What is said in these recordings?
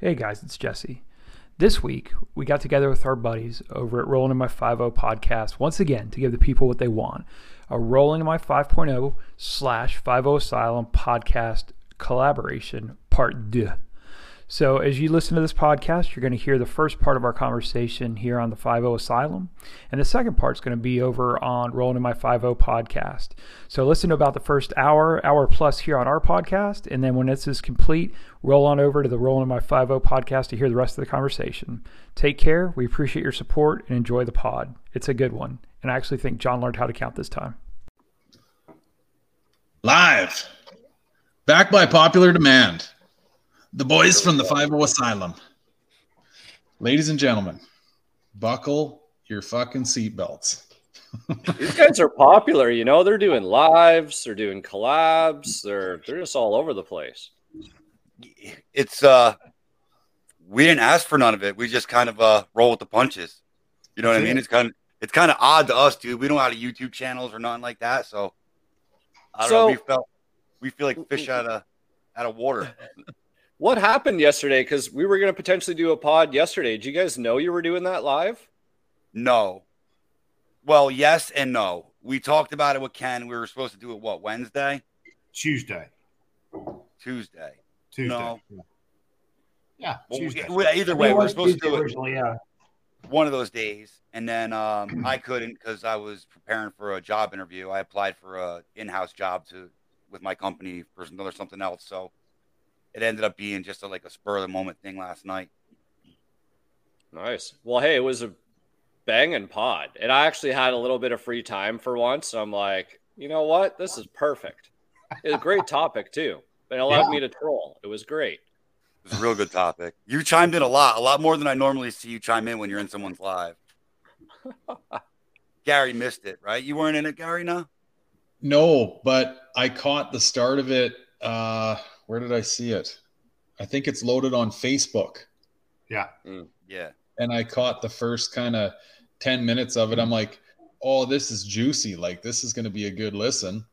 Hey guys, it's Jesse. This week, we got together with our buddies over at Rolling in My 5.0 podcast once again to give the people what they want a Rolling in My 5.0 slash 5.0 Asylum podcast collaboration, part deux. So, as you listen to this podcast, you're going to hear the first part of our conversation here on the 5.0 Asylum, and the second part is going to be over on Rolling in My 5.0 podcast. So, listen to about the first hour, hour plus here on our podcast, and then when this is complete, roll on over to the Rolling in My 5.0 podcast to hear the rest of the conversation. Take care. We appreciate your support and enjoy the pod. It's a good one, and I actually think John learned how to count this time. Live, back by popular demand. The boys from the 5.0 Asylum. Ladies and gentlemen, buckle your fucking seatbelts. These guys are popular, you know. They're doing lives, they're doing collabs, they're they're just all over the place. It's uh we didn't ask for none of it. We just kind of uh roll with the punches. You know what I mean? It's kind of it's kind of odd to us, dude. We don't have YouTube channels or nothing like that, so I don't So- know. We felt we feel like fish out of out of water. What happened yesterday? Because we were going to potentially do a pod yesterday. Did you guys know you were doing that live? No. Well, yes and no. We talked about it with Ken. We were supposed to do it what Wednesday, Tuesday. Tuesday. Tuesday. No. Yeah, Well, Tuesday. we- either way, we're supposed to do it originally, yeah. one of those days, and then um, I couldn't because I was preparing for a job interview. I applied for a in-house job to with my company for another something else. So it ended up being just a, like a spur of the moment thing last night. Nice. Well, hey, it was a banging pod, and I actually had a little bit of free time for once. So I'm like, you know what? This is perfect. It's a great topic too. It allowed Yeah. me to troll. It was great. It was a real good topic. You chimed in a lot, a lot more than I normally see you chime in when you're in someone's live. Gary missed it, right? You weren't in it, Gary. No. No, but I caught the start of it. Uh, where did I see it? I think it's loaded on Facebook. Yeah. Yeah. and I caught the first kind of 10 minutes of it. I'm like, oh, this is juicy. Like, this is going to be a good listen.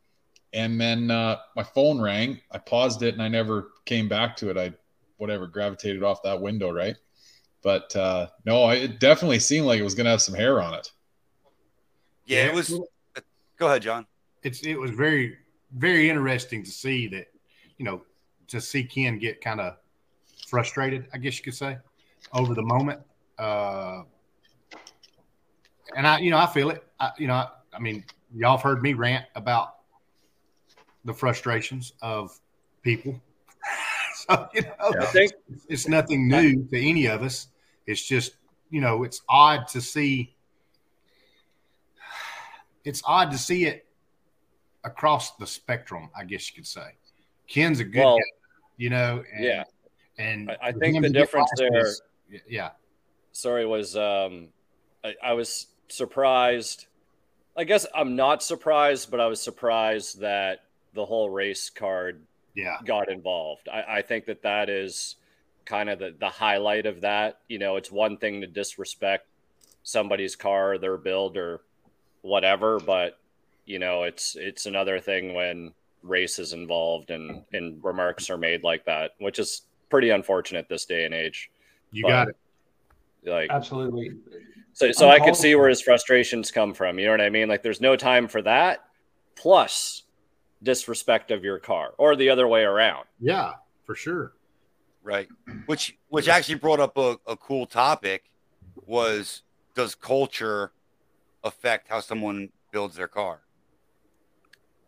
And then uh, my phone rang. I paused it and I never came back to it. I, whatever, gravitated off that window, right? But uh, no, I, it definitely seemed like it was going to have some hair on it. Yeah. It was. Go ahead, John. It's it was very very interesting to see that, you know, to see Ken get kind of frustrated, I guess you could say, over the moment. Uh, and I, you know, I feel it. I, you know, I, I mean, y'all have heard me rant about the frustrations of people. so you know, I think it's nothing new to any of us. It's just, you know, it's odd to see. It's odd to see it across the spectrum, I guess you could say. Ken's a good Well, guy, you know. And, yeah. and I- I think the difference there- yeah, sorry was um I, I was surprised. I guess i'm not surprised but i was surprised that the whole race card yeah, got involved. I, I think that that is kind of the, the highlight of that. You know it's one thing to disrespect somebody's car their build or whatever but you know it's it's another thing when race is involved and and remarks are made like that which is pretty unfortunate this day and age you But- got it. like Absolutely. so, so I could see where his frustrations come from. You know what I mean? Like, there's no time for that. Plus, disrespect of your car, or the other way around. Yeah, for sure. right which which actually brought up a, a cool topic was does culture affect how someone builds their car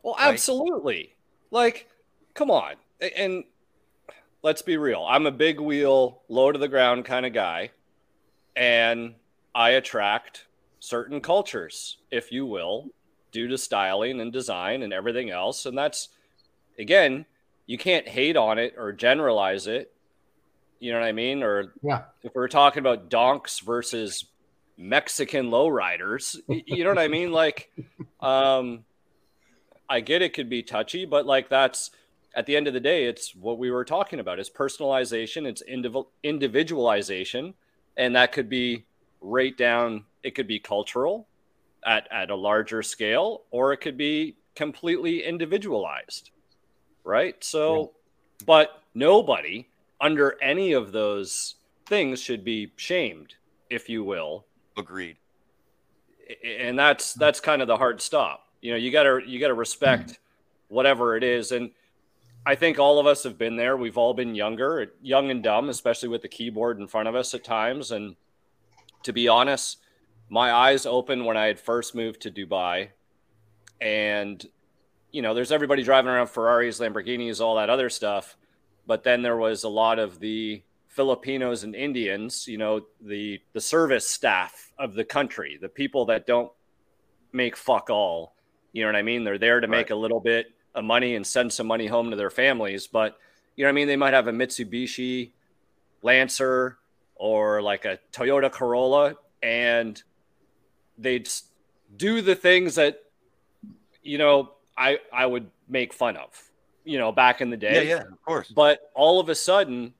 Well, absolutely. Like, come on. And let's be real. I'm a big wheel, low to the ground kind of guy, and I attract certain cultures, if you will, due to styling and design and everything else. And that's, again, you can't hate on it or generalize it. You know what I mean? Or Yeah, if we're talking about donks versus Mexican lowriders, you know what I mean? Like, um, I get it could be touchy, but like that's at the end of the day, it's what we were talking about. It's personalization, it's indiv- individualization, and that could be right down. It could be cultural at at a larger scale, or it could be completely individualized, right? So, but nobody under any of those things should be shamed, if you will. Agreed. And that's that's kind of the hard stop. You know, you gotta you gotta respect whatever it is. And I think all of us have been there. We've all been younger, young and dumb, especially with the keyboard in front of us at times. And to be honest, my eyes opened when I had first moved to Dubai. And, you know, there's everybody driving around Ferraris, Lamborghinis, all that other stuff. But then there was a lot of the Filipinos and Indians, you know, the the service staff of the country, the people that don't make fuck all. You know what I mean? They're there to make a little bit of money and send some money home to their families, but you know what I mean? They might have a Mitsubishi Lancer or like a Toyota Corolla and they'd do the things that you know I I would make fun of, you know, back in the day. Yeah, yeah, of course. But all of a sudden,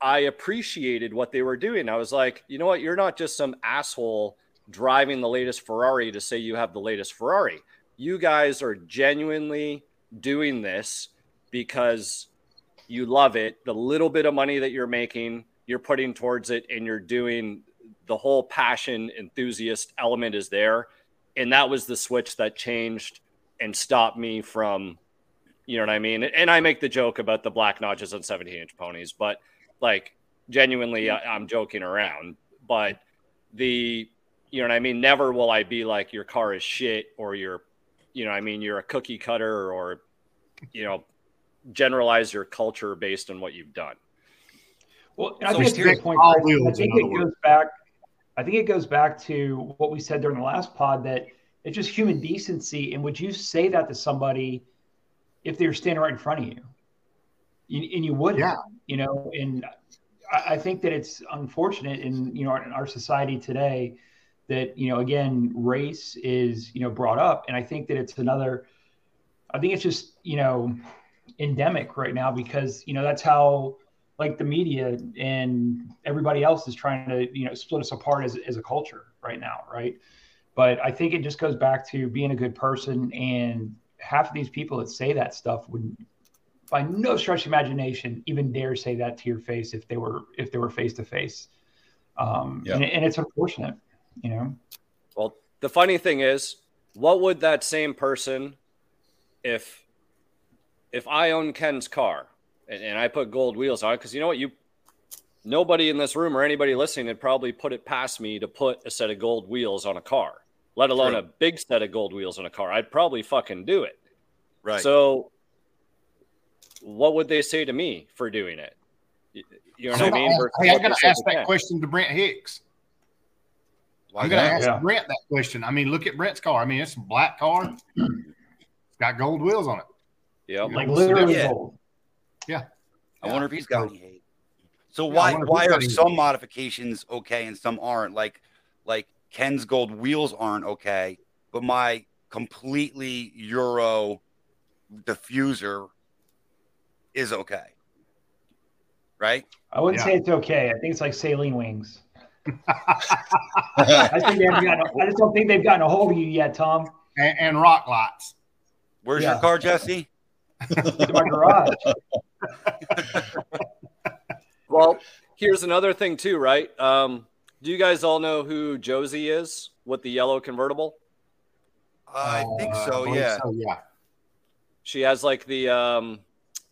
I appreciated what they were doing. I was like, you know what? You're not just some asshole driving the latest Ferrari to say you have the latest Ferrari. You guys are genuinely doing this because you love it. The little bit of money that you're making, you're putting towards it, and you're doing the whole passion enthusiast element is there. And that was the switch that changed and stopped me from, you know what I mean? And I make the joke about the black notches on 17 inch ponies, but like genuinely, I, I'm joking around. But the, you know what I mean? Never will I be like, your car is shit or you're, you know, I mean, you're a cookie cutter or, you know, generalize your culture based on what you've done. Well, I think it's a point. Chris. I think it goes back. I think it goes back to what we said during the last pod that it's just human decency. And would you say that to somebody if they were standing right in front of you? you and you wouldn't, Yeah. you know. And I, I think that it's unfortunate in you know in our society today that you know again race is you know brought up, and I think that it's another. I think it's just you know endemic right now because you know that's how like the media and everybody else is trying to you know split us apart as, as a culture right now right but i think it just goes back to being a good person and half of these people that say that stuff would by no stretch of imagination even dare say that to your face if they were if they were face to face um Yeah. and, and it's unfortunate you know Well, the funny thing is, what would that same person, if if I own Ken's car and, and I put gold wheels on it, because you know what, you nobody in this room or anybody listening would probably put it past me to put a set of gold wheels on a car, let alone True. a big set of gold wheels on a car. I'd probably fucking do it. Right. So, what would they say to me for doing it? You- You know So, what I mean? Versus hey, I'm going to ask that Ken. question to Brent Hicks. Why I'm going to ask Yeah. Brent that question. I mean, look at Brent's car. I mean, it's a black car. It's got gold wheels on it. Yep. like Yeah. literally Yeah. gold I wonder if he's got any hate. So Yeah, why why are some hate. modifications okay and some aren't? Like like Ken's gold wheels aren't okay, but my completely Euro diffuser is okay. Right? i wouldn't Yeah. say it's okay i think it's like Saleen wings i think they haven't gotten, i just don't think they've gotten a hold of you yet tom And, and rock lots. Where's Yeah. your car, Jesse? to my garage Well, here's another thing too, right? Um, do you guys all know who Josie is with the yellow convertible? I think Uh, so, believe yeah. So, yeah. She has like the um,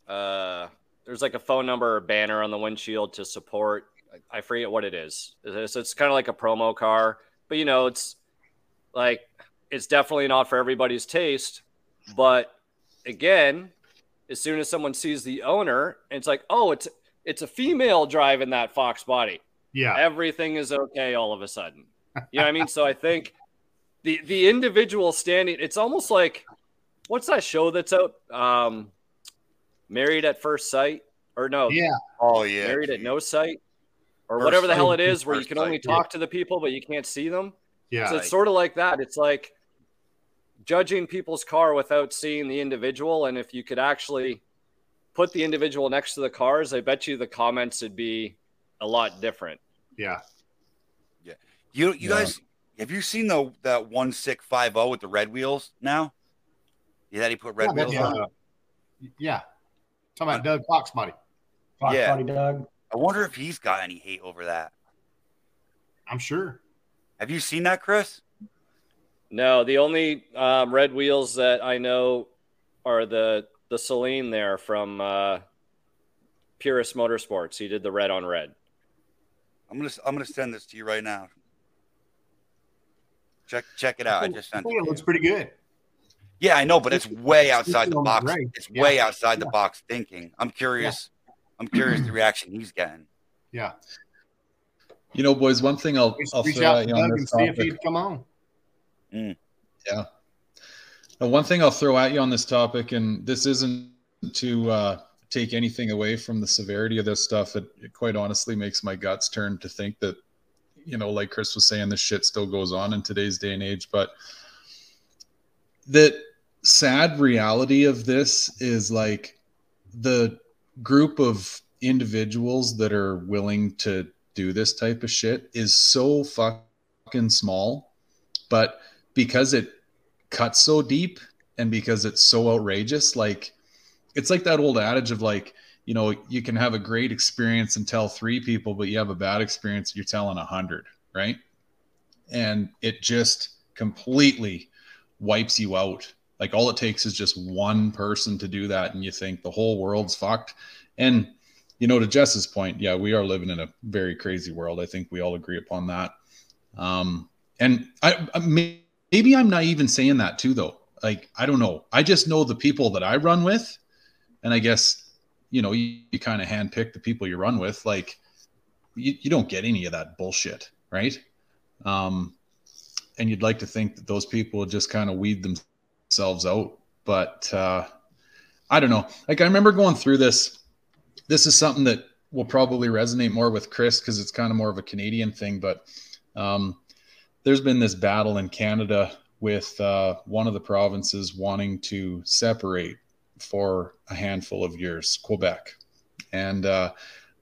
uh, there's like a phone number or banner on the windshield to support. I forget what it is. It's, it's kind of like a promo car, but you know, it's like it's definitely not for everybody's taste. But again, as soon as someone sees the owner, it's like, oh, it's it's a female driving that Fox body. Yeah. everything is okay all of a sudden. You know what I mean? So I think the the individual standing, it's almost like what's that show that's out? Um, Married at First Sight, or no, Yeah. Oh yeah. Married at No Sight, or First whatever the hell it is, where you can only talk to the people but you can't see them. Yeah. So it's sort of like that. It's like judging people's car without seeing the individual, and if you could actually put the individual next to the cars, I bet you the comments would be a lot different. yeah. Yeah. You you Yeah. guys have you seen the that one sick five zero with the red wheels now? Yeah, that he put red yeah, wheels that's, on. uh, yeah. Talking about Doug Fox body. Fox Yeah. Body Doug. I wonder if he's got any hate over that. I'm sure. Have you seen that, Chris? No, the only um, red wheels that I know are the the Saleen there from uh, Purist Motorsports. He did the red on red. I'm gonna I'm gonna send this to you right now. Check check it out. I just sent think it. it looks pretty good. Yeah, I know, but it's way outside the box. It's way outside the Yeah. box thinking. I'm curious. I'm curious the reaction he's getting. Yeah. You know, boys, one thing I'll, I'll reach throw out at to you Doug on and this see if he'd come on. Yeah. Uh, one thing I'll throw at you on this topic, and this isn't to uh, take anything away from the severity of this stuff. It, it quite honestly makes my guts turn to think that, you know, like Chris was saying, this shit still goes on in today's day and age. But the sad reality of this is like the group of individuals that are willing to do this type of shit is so fucking small. But because it cuts so deep and because it's so outrageous like it's like that old adage of like you know you can have a great experience and tell three people but you have a bad experience you're telling a hundred right and it just completely wipes you out like all it takes is just one person to do that and you think the whole world's fucked and you know to jess's point yeah we are living in a very crazy world i think we all agree upon that um and I, I maybe I'm not even saying that too, though. Like I don't know. I just know the people that I run with, and I guess you know you, you kind of handpick the people you run with. Like you, you don't get any of that bullshit, right? Um, and you'd like to think that those people just kind of weed themselves out, but uh, I don't know. Like I remember going through this. This is something that will probably resonate more with Chris because it's kind of more of a Canadian thing, but. Um, there's been this battle in Canada with uh, one of the provinces wanting to separate for a handful of years, Quebec. And uh,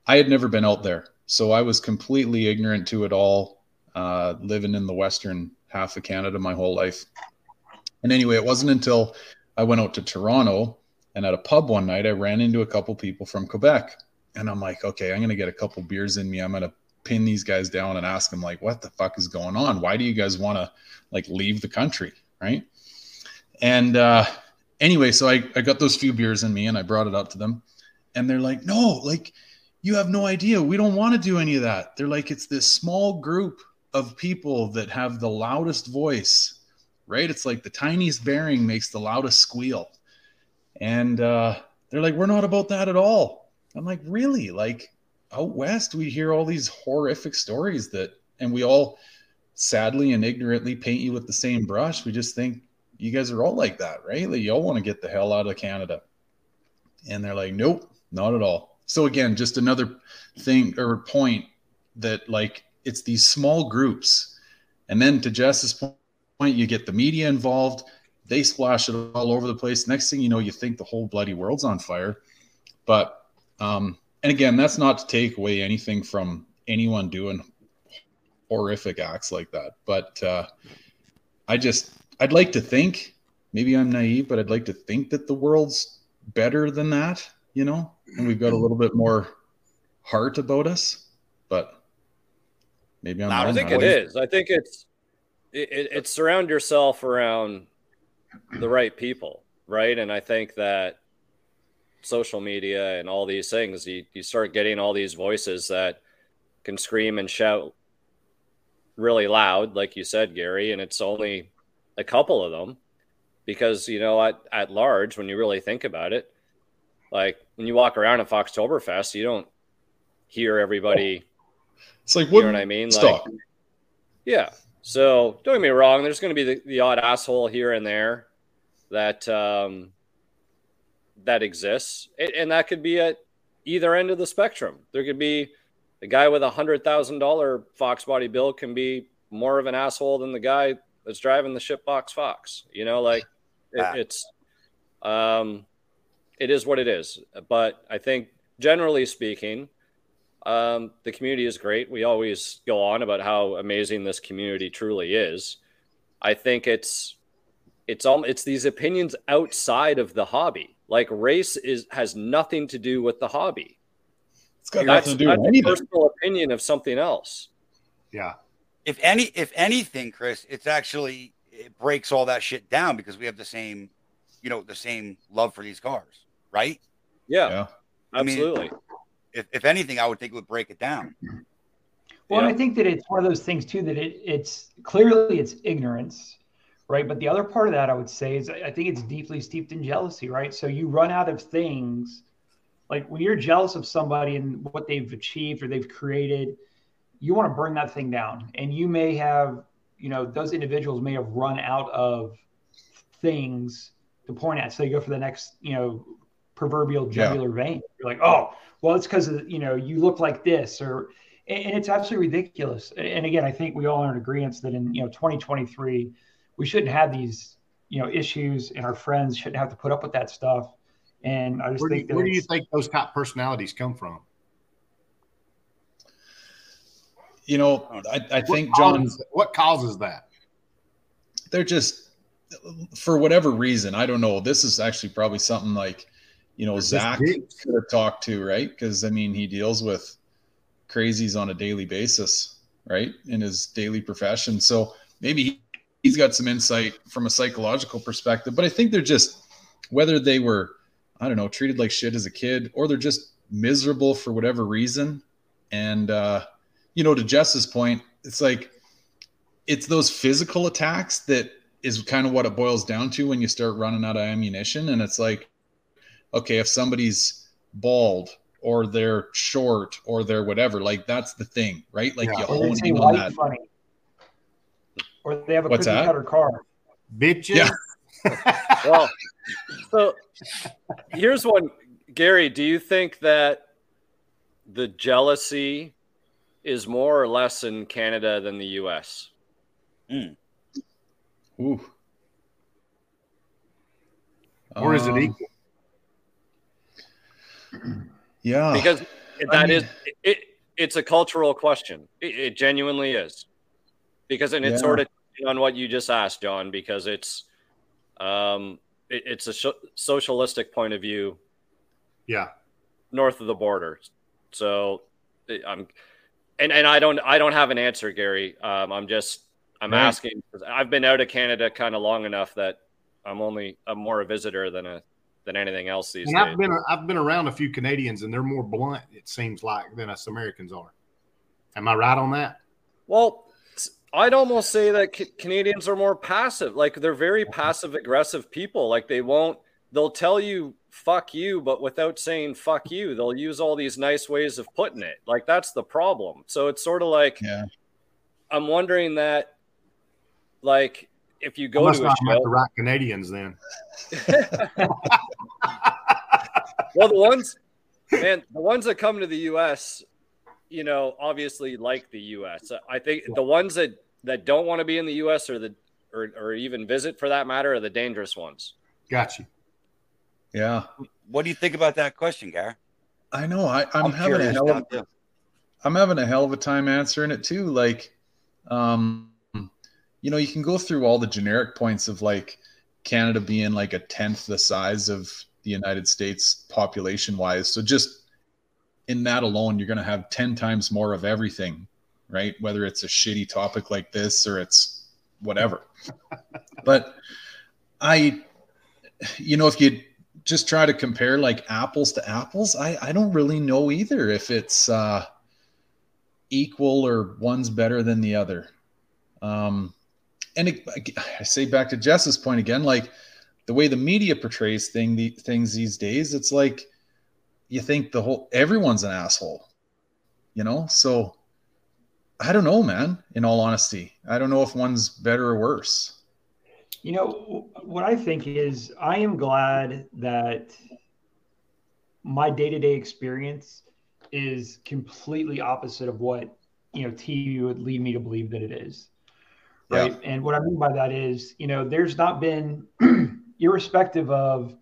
I had never been out there. So I was completely ignorant to it all, uh, living in the western half of Canada my whole life. And anyway, it wasn't until I went out to Toronto and at a pub one night, I ran into a couple people from Quebec. And I'm like, okay, I'm going to get a couple beers in me. I'm going to pin these guys down and ask them like what the fuck is going on? Why do you guys want to like leave the country right? And uh anyway so I, I got those few beers in me and i brought it up to them. And they're like no like you have no idea. We don't want to do any of that. They're like it's this small group of people that have the loudest voice right? It's like the tiniest bearing makes the loudest squeal. And uh they're like we're not about that at all. I'm like really? Like out west we hear all these horrific stories that and we all sadly and ignorantly paint you with the same brush. We just think you guys are all like that right? Like you all want to get the hell out of canada. And they're like nope not at all. So again just another thing or point that like it's these small groups. And then to jess's point you get the media involved they splash it all over the place next thing you know you think the whole bloody world's on fire but um and again, that's not to take away anything from anyone doing horrific acts like that. But uh, I just, I'd like to think, maybe I'm naive, but I'd like to think that the world's better than that, you know, and we've got a little bit more heart about us. But maybe I'm I think it is. I think it's it, it, it's surround yourself around the right people, right? And I think that social media and all these things, you, you start getting all these voices that can scream and shout really loud, like you said, Gary, and it's only a couple of them because you know at, at large when you really think about it like when you walk around at foxtoberfest you don't hear everybody It's like, you what? know what i mean stop. like yeah so don't get me wrong there's going to be the, the odd asshole here and there that um that exists. And, and that could be at either end of the spectrum. There could be the guy with a hundred thousand dollar fox body bill can be more of an asshole than the guy that's driving the shipbox fox you know like it, Ah. it's um it is what it is. But i think generally speaking um the community is great we always go on about how amazing this community truly is i think it's it's all it's these opinions outside of the hobby like race is has nothing to do with the hobby It's got That's, nothing to do that's with a anything. personal opinion of something else. Yeah. If any, if anything, Chris, it's actually it breaks all that shit down because we have the same, you know, the same love for these cars, right? Yeah, Yeah. I mean- absolutely. If if anything, I would think it would break it down. Well, Yeah. and I think that it's one of those things too that it, it's clearly it's ignorance, right? But the other part of that I would say is I I think it's deeply steeped in jealousy, right? So you run out of things, like when you're jealous of somebody and what they've achieved or they've created, you want to bring that thing down, and you may have, you know, those individuals may have run out of things to point at, so you go for the next, you know, proverbial Yeah. jugular vein. You're like, oh, well, it's because uh, you know you look like this or and and it's absolutely ridiculous. And again, I think we all are in agreement that in you know 2023, we shouldn't have these you know issues, and our friends shouldn't have to put up with that stuff. And I just Where do, you, think that where do you think those top personalities come from? You know, I, I think what John, causes, what causes that? they're just for whatever reason. I don't know. This is actually probably something like, you know, They're Zach could have talked to, right? Because I mean, he deals with crazies on a daily basis, right, in his daily profession. So maybe he, he's got some insight from a psychological perspective. But I think they're just whether they were, I don't know, treated like shit as a kid, or they're just miserable for whatever reason. And uh, you know, to Jess's point, it's like it's those physical attacks that is kind of what it boils down to when you start running out of ammunition. And it's like, okay, if somebody's bald or they're short or they're whatever, like that's the thing, right? Like Yeah. you or they hone in on that. funny, or they have a What's cookie that? cutter car. Bitches. Yeah. Well, so here's one, Gary. Do you think that the jealousy is more or less in Canada than the U.S.? Ooh. or is it Um, equal? Yeah. Because I that is mean- it, it's a cultural question. It, it genuinely is. Because and it's Yeah. sort of on what you just asked, John. Because it's um, it, it's a sho- socialistic point of view Yeah. north of the border. So I'm, and and I don't I don't have an answer, Gary. Um, I'm just I'm Right. asking. 'cause I've been out of Canada kind of long enough that I'm only I'm more a visitor than a than anything else these And days. I've been I've been around a few Canadians, and they're more blunt. It seems like than us Americans are. Am I right on that? Well, I'd almost say that ca- Canadians are more passive. Like they're very passive aggressive people. Like they won't. They'll tell you "fuck you," but without saying "fuck you," they'll use all these nice ways of putting it. Like that's the problem. So it's sort of like yeah. I'm wondering that, like, if you I go must to a not have met show, the right Canadians then. well, the ones, man, the ones that come to the U.S., you know, obviously like the U.S. I think the ones that that don't want to be in the U.S. or the or, or even visit for that matter are the dangerous ones. Got you. Yeah. What do you think about that question, Gar? I know. I, I'm, having a hell of, I'm having a hell of a time answering it too. Like, um, you know, you can go through all the generic points of like Canada being like a tenth the size of the United States population wise. So just in that alone, you're going to have 10 times more of everything, right? Whether it's a shitty topic like this or it's whatever. but I, you know, if you just try to compare like apples to apples, I, I don't really know either if it's, uh, equal or one's better than the other. Um, and it, I say back to Jess's point again, like the way the media portrays thing, the, things these days, it's like you think the whole everyone's an asshole, you know. So I don't know, man. In all honesty, I don't know if one's better or worse. You know, what I think is I am glad that my day to day experience is completely opposite of what, you know, TV would lead me to believe that it is. Right. And what I mean by that is, you know, there's not been, irrespective of,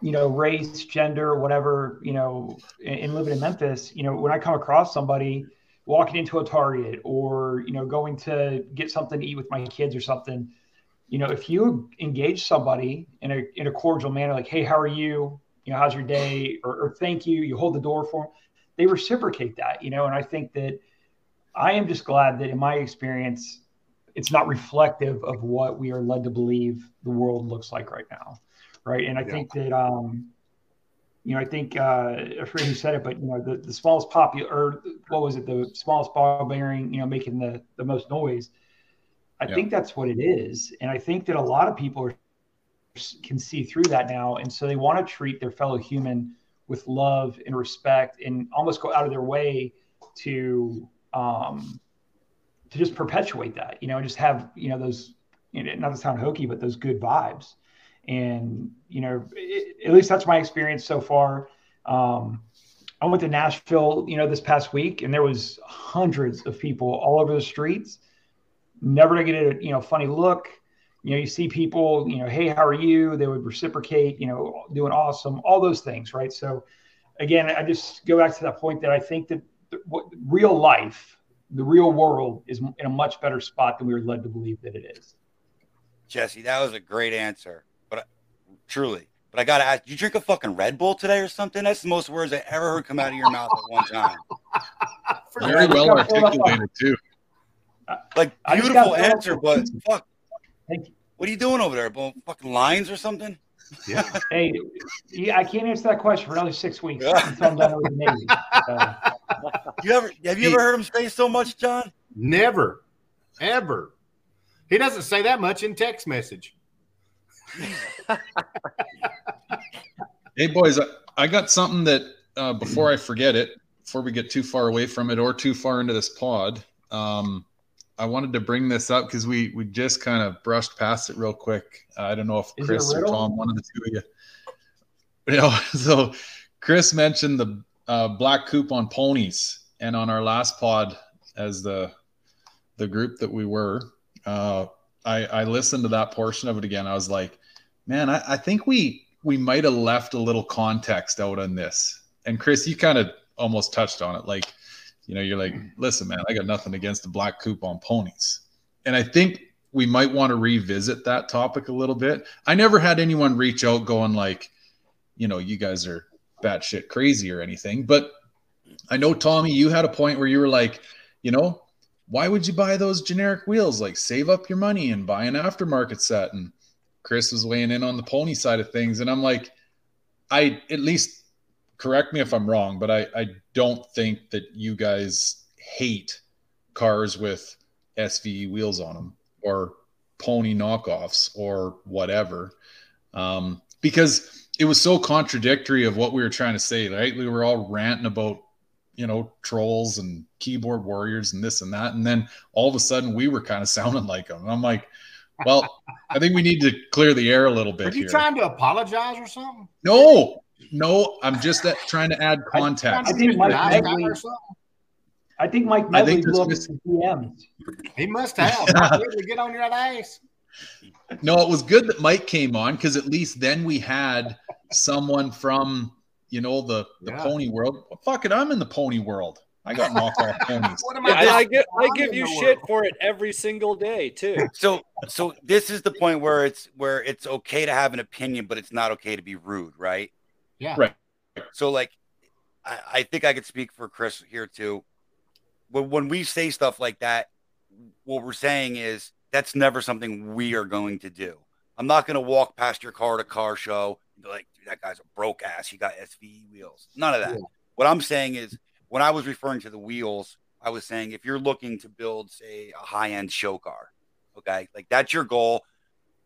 you know, race, gender, whatever, you know, and living in Memphis, you know, when I come across somebody walking into a Target or, you know, going to get something to eat with my kids or something, you know, if you engage somebody in a in a cordial manner, like, "Hey, how are you?" you know, how's your day, or, or thank you. You hold the door for them. They reciprocate that, you know, and I think that I am just glad that in my experience, it's not reflective of what we are led to believe the world looks like right now, right? And I yeah. think that, um, you know, I think uh, I forget who said it, but you know, the, the smallest popular, or what was it, the smallest ball bearing, you know, making the the most noise. I yeah. think that's what it is, and I think that a lot of people are, can see through that now, and so they want to treat their fellow human with love and respect, and almost go out of their way to um, to just perpetuate that, you know, just have you know those, you know, not to sound hokey, but those good vibes, and you know, it, at least that's my experience so far. Um, I went to Nashville, you know, this past week, and there was hundreds of people all over the streets. Never to get a you know funny look. You know, you see people, you know, hey, how are you? They would reciprocate, you know, doing awesome, all those things, right? So, again, I just go back to that point that I think that what, real life, the real world, is in a much better spot than we were led to believe that it is. Jesse, that was a great answer, but uh, truly, but I gotta ask, did you drink a fucking Red Bull today or something? That's the most words I ever heard come out of your mouth at one time. Very well articulated too. Like beautiful answer, but fuck. What are you doing over there? Fucking lines or something? Yeah. hey, yeah, I can't answer that question for another six weeks until I'm done with the Navy. So. You ever have you ever heard him say so much, John? Never, ever. He doesn't say that much in text message. hey, boys, I, I, got something that uh, before I forget it, before we get too far away from it or too far into this pod, um, I wanted to bring this up because we we just kind of brushed past it real quick. Uh, I don't know if Is Chris or Tom, one of the two of you. You know, so Chris mentioned the uh, black coupon ponies, and on our last pod, as the the group that we were, uh, I, I listened to that portion of it again. I was like, man, I, I think we we might have left a little context out on this. And Chris, you kind of almost touched on it, like you know, you're like, listen, man, I got nothing against the black coupon ponies. And I think we might want to revisit that topic a little bit. I never had anyone reach out going like, you know, you guys are batshit crazy or anything. But I know Tommy, you had a point where you were like, you know, why would you buy those generic wheels? Like save up your money and buy an aftermarket set. And Chris was weighing in on the pony side of things. And I'm like, I at least correct me if I'm wrong, but I, I don't think that you guys hate cars with SVE wheels on them or pony knockoffs or whatever. Um, because it was so contradictory of what we were trying to say, right? We were all ranting about, you know, trolls and keyboard warriors and this and that. And then all of a sudden we were kind of sounding like them. And I'm like, well, I think we need to clear the air a little bit. Are you here. trying to apologize or something? No, no, I'm just at, trying to add context. I, think Mike Medley, I think Mike Medley blew up his DMs. He must have. get on your ass. No, it was good that Mike came on because at least then we had someone from you know the the yeah. pony world. Well, fuck it, I'm in the pony world. I got knockoff ponies. what am I? Yeah, I, give, I give you shit world. for it every single day too. So so this is the point where it's where it's okay to have an opinion, but it's not okay to be rude, right? Yeah. Right. So like I, I think I could speak for Chris here too. When when we say stuff like that, what we're saying is that's never something we are going to do. I'm not going to walk past your car at a car show and be like, dude, that guy's a broke ass. He got SVE wheels. None of that. Yeah. What I'm saying is, when I was referring to the wheels, I was saying if you're looking to build, say, a high end show car, okay, like that's your goal.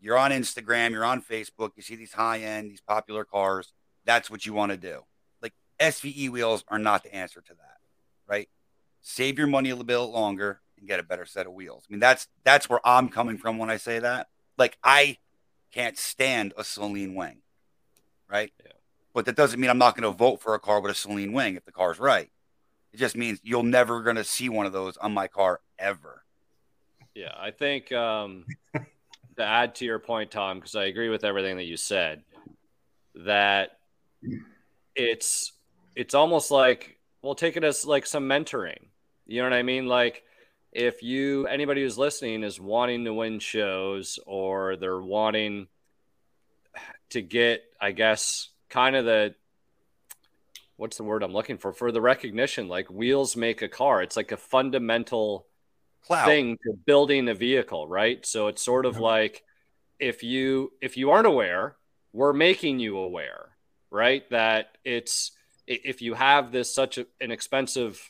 You're on Instagram, you're on Facebook, you see these high end, these popular cars that's what you want to do. Like SVE wheels are not the answer to that, right? Save your money a little bit longer and get a better set of wheels. I mean, that's that's where I'm coming from when I say that. Like I can't stand a Saleen wing, right? Yeah. But that doesn't mean I'm not going to vote for a car with a Saleen wing if the car's right. It just means you'll never going to see one of those on my car ever. Yeah, I think um, to add to your point, Tom, because I agree with everything that you said, that it's it's almost like we'll take it as like some mentoring. You know what I mean? Like if you anybody who's listening is wanting to win shows or they're wanting to get, I guess, kind of the what's the word I'm looking for for the recognition. Like wheels make a car. It's like a fundamental thing to building a vehicle, right? So it's sort of like if you if you aren't aware, we're making you aware, right? That it's if you have this such an expensive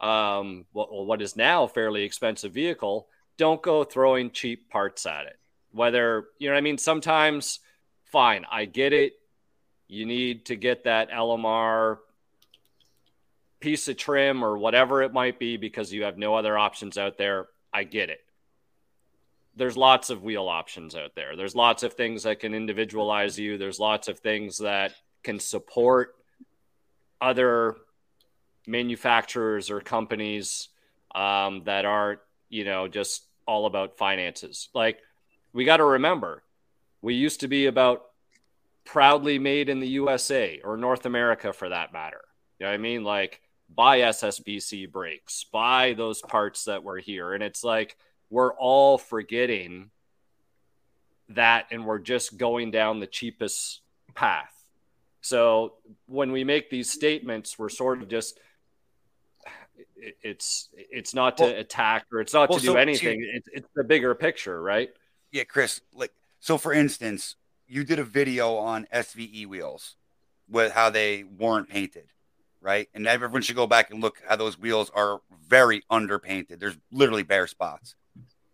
um what, what is now fairly expensive vehicle, don't go throwing cheap parts at it. Whether, you know what I mean, sometimes fine, I get it. You need to get that LMR piece of trim or whatever it might be because you have no other options out there. I get it. There's lots of wheel options out there. There's lots of things that can individualize you. There's lots of things that can support other manufacturers or companies um, that aren't, you know, just all about finances. Like, we got to remember, we used to be about proudly made in the USA or North America for that matter. You know what I mean? Like, buy SSBC brakes, buy those parts that were here. And it's like we're all forgetting that and we're just going down the cheapest path. So when we make these statements, we're sort of just it's it's not to Well- attack or it's not well, to do so- anything. It's, it's the bigger picture, right? Yeah, Chris. Like, so for instance, you did a video on SVE wheels with how they weren't painted, right? And everyone should go back and look how those wheels are very underpainted. There's literally bare spots.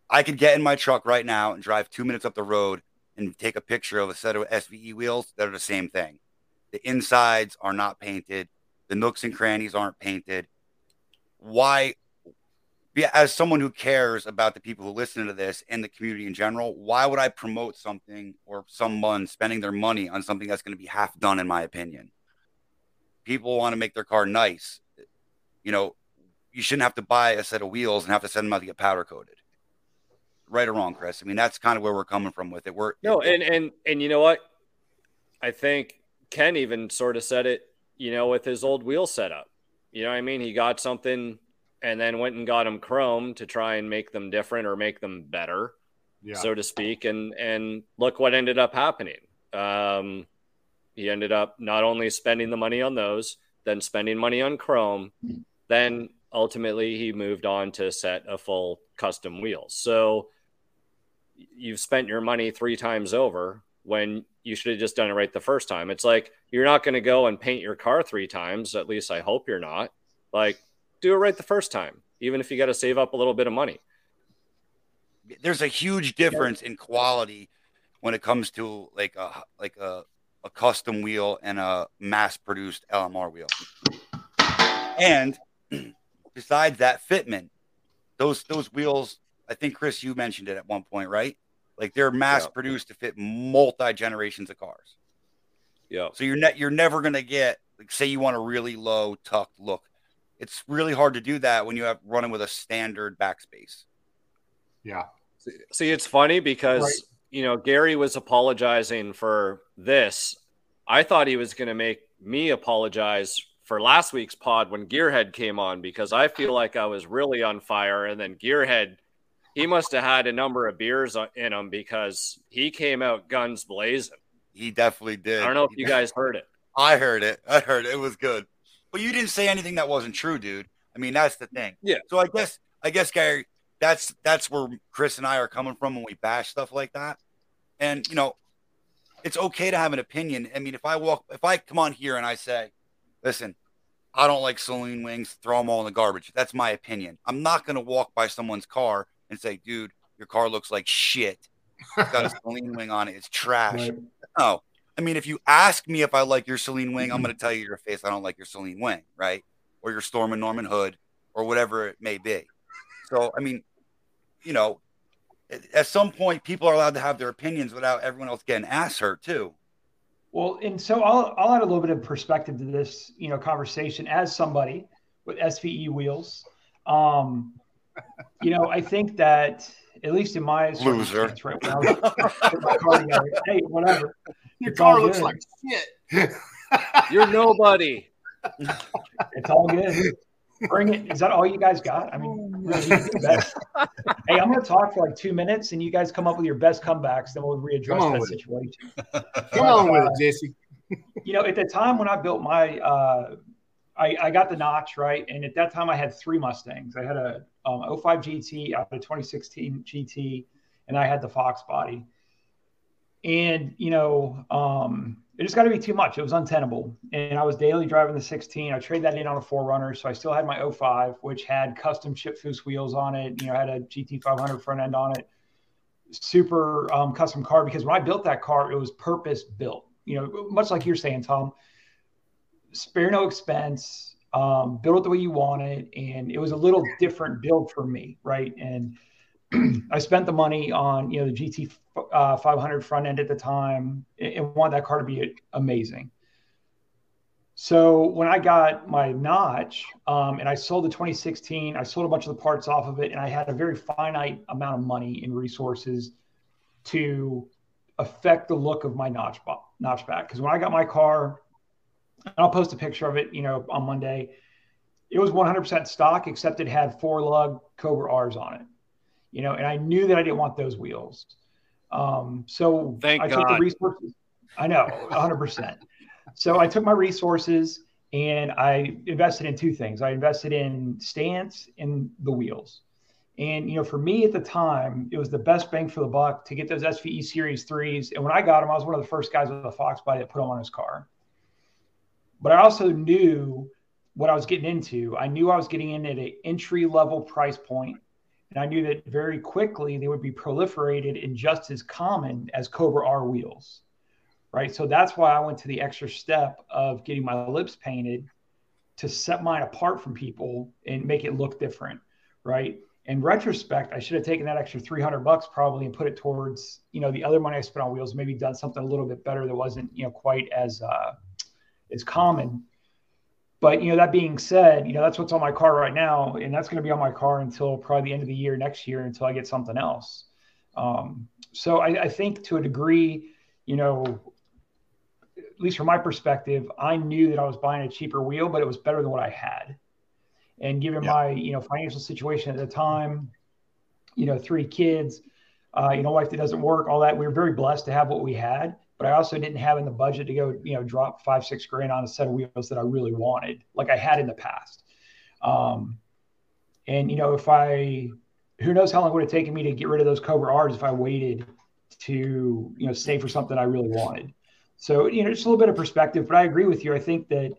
I could get in my truck right now and drive two minutes up the road and take a picture of a set of SVE wheels that are the same thing. The insides are not painted. The nooks and crannies aren't painted. Why as someone who cares about the people who listen to this and the community in general, why would I promote something or someone spending their money on something that's going to be half done, in my opinion? People want to make their car nice. You know, you shouldn't have to buy a set of wheels and have to send them out to get powder coated. Right or wrong, Chris? I mean, that's kind of where we're coming from with it. We're No, and and and you know what? I think Ken even sort of said it, you know, with his old wheel setup. You know what I mean? He got something and then went and got them chrome to try and make them different or make them better, Yeah. so to speak. And and look what ended up happening. Um, he ended up not only spending the money on those, then spending money on chrome, then ultimately he moved on to set a full custom wheel. So you've spent your money three times over when you should have just done it right the first time. It's like you're not going to go and paint your car three times. At least I hope you're not. Like, do it right the first time, even if you got to save up a little bit of money. there's a huge difference in quality when it comes to like a like a, a custom wheel and a mass produced LMR wheel. And besides that fitment, those those wheels, I think Chris, you mentioned it at one point, right? Like they're mass Yeah. produced to fit multi generations of cars. Yeah. So you're ne- you're never gonna get like say you want a really low tucked look. It's really hard to do that when you have running with a standard backspace. yeah. See, it's funny because Right. you know Gary was apologizing for this. I thought he was going to make me apologize for last week's pod when Gearhead came on because I feel like I was really on fire, and then Gearhead, he must have had a number of beers in him because he came out guns blazing. He definitely did. I don't know if He you guys heard it. I heard it. I heard it. It was good. But you didn't say anything that wasn't true, dude. I mean, that's the thing. Yeah. So I guess I guess Gary, that's that's where Chris and I are coming from when we bash stuff like that. And you know, it's okay to have an opinion. I mean, if I walk if I come on here and I say, listen, I don't like Saleen wings, throw them all in the garbage. That's my opinion. I'm not gonna walk by someone's car and say, dude, your car looks like shit. It's got a Saleen wing on it. It's trash. Right. No. I mean, if you ask me if I like your Saleen Wing, I'm going to tell you your face I don't like your Saleen Wing, right? Or your Stormin' Norman Hood, or whatever it may be. So, I mean, you know, at- at some point, people are allowed to have their opinions without everyone else getting ass hurt too. Well, and so I'll, I'll add a little bit of perspective to this, you know, conversation as somebody with SVE wheels. Um, you know, I think that at least in my Loser. right, when I was putting my car together, hey, whatever. Your It's car looks good. like shit. You're nobody. It's all good. Bring it. Is that all you guys got? I mean, really, you do the best. hey, I'm going to talk for like two minutes, and you guys come up with your best comebacks, then we'll readdress Come on that with it. situation. Come on with it, Jesse. you know, at the time when I built my, uh, I, I got the notch right, and at that time I had three Mustangs. I had a um, 05 GT, I had a 2016 GT, and I had the Fox body. And you know, um, it just got to be too much. It was untenable. And I was daily driving the 16. I traded that in on a 4Runner. So I still had my 05, which had custom chip foose wheels on it. You know, had a GT500 front end on it. Super um, custom car because when I built that car, it was purpose built. You know, much like you're saying, Tom, spare no expense, um, build it the way you want it. And it was a little different build for me, right? And I spent the money on you know the GT uh, 500 front end at the time and wanted that car to be amazing. So when I got my notch um, and I sold the 2016, I sold a bunch of the parts off of it, and I had a very finite amount of money and resources to affect the look of my notch notch back. Because when I got my car, I'll post a picture of it, you know, on Monday. It was 100% stock, except it had four lug Cobra R's on it you know, and I knew that I didn't want those wheels. Um, so Thank I God. took the resources. I know, 100%. so I took my resources and I invested in two things. I invested in stance and the wheels. And you know, for me at the time, it was the best bang for the buck to get those SVE Series threes. And when I got them, I was one of the first guys with a Fox body that put them on his car. But I also knew what I was getting into. I knew I was getting in at an entry level price point and I knew that very quickly they would be proliferated and just as common as Cobra R wheels. Right. So that's why I went to the extra step of getting my lips painted to set mine apart from people and make it look different. Right. In retrospect, I should have taken that extra 300 bucks probably and put it towards, you know, the other money I spent on wheels, maybe done something a little bit better that wasn't, you know, quite as, uh, as common but you know, that being said, you know that's what's on my car right now, and that's going to be on my car until probably the end of the year next year until I get something else. Um, so I, I think to a degree, you know, at least from my perspective, I knew that I was buying a cheaper wheel, but it was better than what I had. And given yeah. my you know financial situation at the time, you know, three kids, uh, you know, wife that doesn't work, all that, we were very blessed to have what we had but I also didn't have in the budget to go, you know, drop five, six grand on a set of wheels that I really wanted, like I had in the past. Um, and you know, if I, who knows how long it would have taken me to get rid of those Cobra R's if I waited to, you know, save for something I really wanted. So you know, just a little bit of perspective. But I agree with you. I think that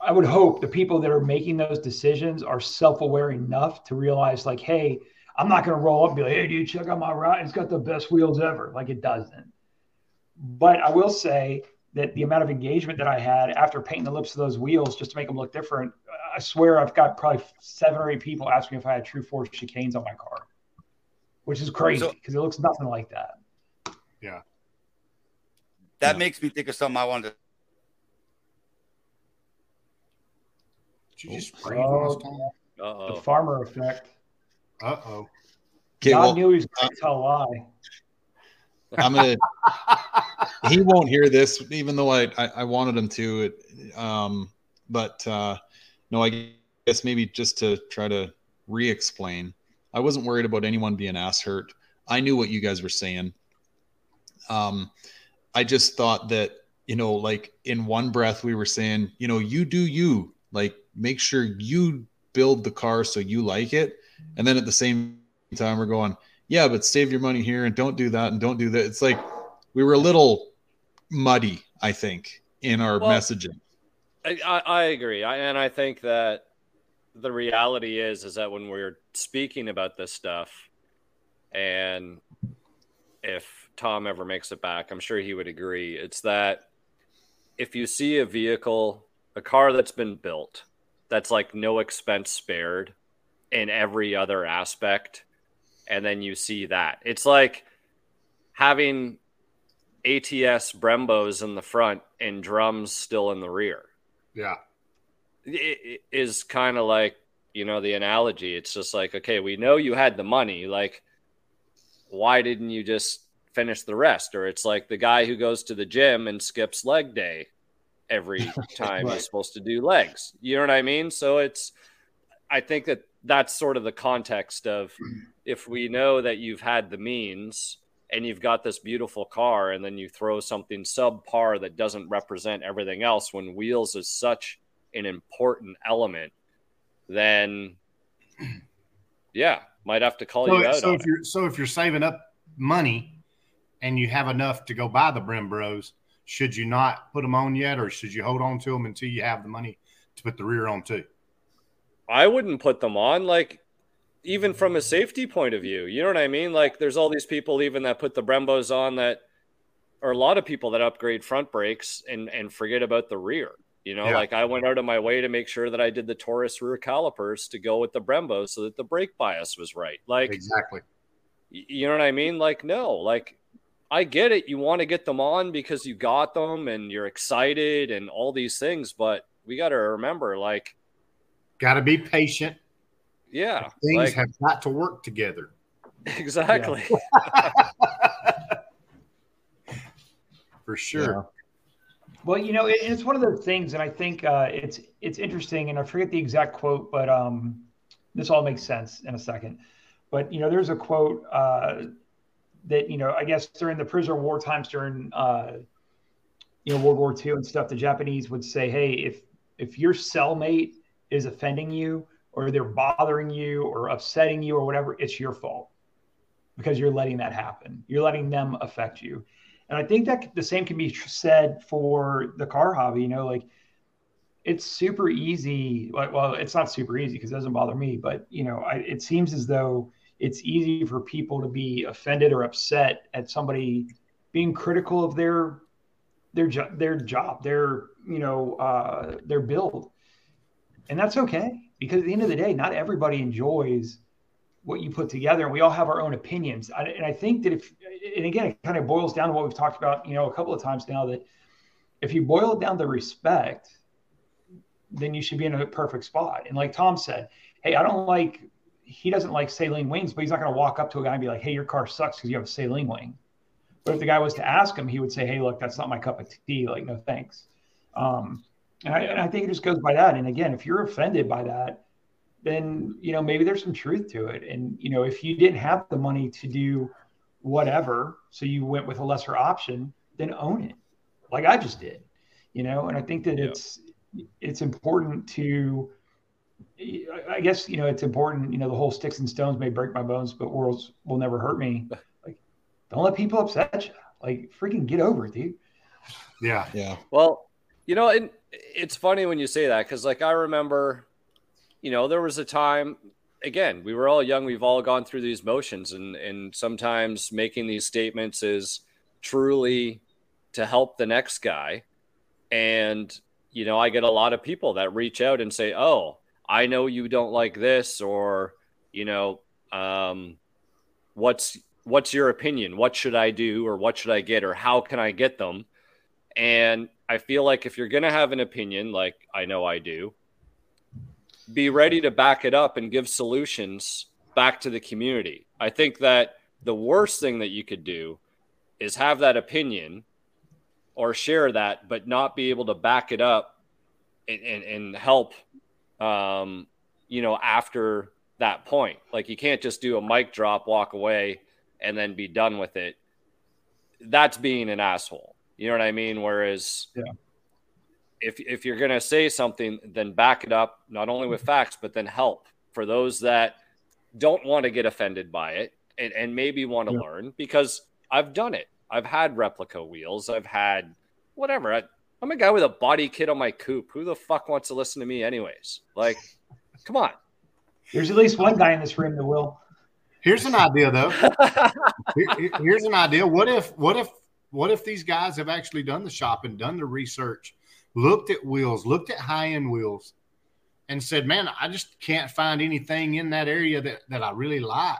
I would hope the people that are making those decisions are self-aware enough to realize, like, hey, I'm not going to roll up and be like, hey, dude, check out my ride. It's got the best wheels ever. Like it doesn't. But I will say that the amount of engagement that I had after painting the lips of those wheels just to make them look different, I swear I've got probably seven or eight people asking if I had True Force chicanes on my car, which is crazy because so, it looks nothing like that. Yeah. That yeah. makes me think of something I wanted to. Did you just spray uh, The farmer effect. Uh oh. God well, knew he was going to tell a lie. I'm gonna. he won't hear this, even though I I, I wanted him to. It, um, but uh, no, I guess maybe just to try to re-explain. I wasn't worried about anyone being ass hurt. I knew what you guys were saying. Um, I just thought that you know, like in one breath, we were saying, you know, you do you. Like, make sure you build the car so you like it, and then at the same time, we're going yeah, but save your money here and don't do that and don't do that. It's like we were a little muddy, I think, in our well, messaging. I, I agree, I, and I think that the reality is is that when we're speaking about this stuff, and if Tom ever makes it back, I'm sure he would agree. It's that if you see a vehicle, a car that's been built, that's like no expense spared in every other aspect and then you see that. It's like having ATS Brembos in the front and drums still in the rear. Yeah. It is kind of like, you know, the analogy. It's just like, okay, we know you had the money. Like, why didn't you just finish the rest? Or it's like the guy who goes to the gym and skips leg day every time right. he's supposed to do legs. You know what I mean? So it's, I think that that's sort of the context of if we know that you've had the means and you've got this beautiful car and then you throw something subpar that doesn't represent everything else when wheels is such an important element then yeah might have to call So, you out so if it. you're so if you're saving up money and you have enough to go buy the Brembos, should you not put them on yet, or should you hold on to them until you have the money to put the rear on too? I wouldn't put them on like even from a safety point of view. You know what I mean? Like there's all these people even that put the Brembos on that or a lot of people that upgrade front brakes and and forget about the rear. You know, Yeah. like I went out of my way to make sure that I did the Taurus rear calipers to go with the Brembo so that the brake bias was right. Like Exactly. you know what I mean? Like no, like I get it. You want to get them on because you got them and you're excited and all these things, but we got to remember like Got to be patient. Yeah, Things like have got to work together. exactly. For sure. Well, you know, it, it's one of those things, and I think uh, it's it's interesting, and I forget the exact quote, but um, this all makes sense in a second. But you know, there's a quote uh, that you know, I guess during the prisoner of war times, during uh, you know World War II and stuff, the Japanese would say, "Hey, if if your cellmate is offending you, or they're bothering you, or upsetting you, or whatever, it's your fault because you're letting that happen. You're letting them affect you." And I think that the same can be said for the car hobby. You know, like it's super easy. Well, it's not super easy because it doesn't bother me, but you know, I, it seems as though it's easy for people to be offended or upset at somebody being critical of their their jo- their job, their you know uh, their build, and that's okay because at the end of the day, not everybody enjoys what you put together and we all have our own opinions. And i think that if and again it kind of boils down to what we've talked about you know a couple of times now that if you boil it down to respect then you should be in a perfect spot. And like tom said hey i don't like he doesn't like Saleen wings but he's not going to walk up to a guy and be like hey your car sucks because you have a Saleen wing. But if the guy was to ask him he would say hey look that's not my cup of tea like no thanks. Um, and, I, and I think it just goes by that and again if you're offended by that then you know maybe there's some truth to it and you know if you didn't have the money to do whatever so you went with a lesser option then own it like i just did you know and i think that Yeah. it's it's important to i guess you know it's important you know the whole sticks and stones may break my bones but worlds will never hurt me like don't let people upset you like freaking get over it dude Yeah. Yeah. Well, you know, and it's funny when you say that because, like, I remember, you know, there was a time. Again, we were all young. We've all gone through these motions, and and sometimes making these statements is truly to help the next guy. And you know, I get a lot of people that reach out and say, "Oh, I know you don't like this," or you know, um, what's what's your opinion? What should I do, or what should I get, or how can I get them? And I feel like if you're going to have an opinion, like I know I do, be ready to back it up and give solutions back to the community. I think that the worst thing that you could do is have that opinion or share that, but not be able to back it up and, and, and help, um, you know, after that point. Like you can't just do a mic drop, walk away, and then be done with it. That's being an asshole. You know what I mean? Whereas, Yeah. if if you're gonna say something, then back it up not only with mm-hmm. facts, but then help for those that don't want to get offended by it and, and maybe want to Yeah. learn because I've done it. I've had replica wheels. I've had whatever. I, I'm a guy with a body kit on my coupe. Who the fuck wants to listen to me, anyways? Like, come on. there's at least one guy in this room that will Here's an idea, though. Here- here- here's an idea. What if, what if, what if these guys have actually done the shopping, done the research, looked at wheels, looked at high end wheels, and said, "Man, I just can't find anything in that area that that I really like.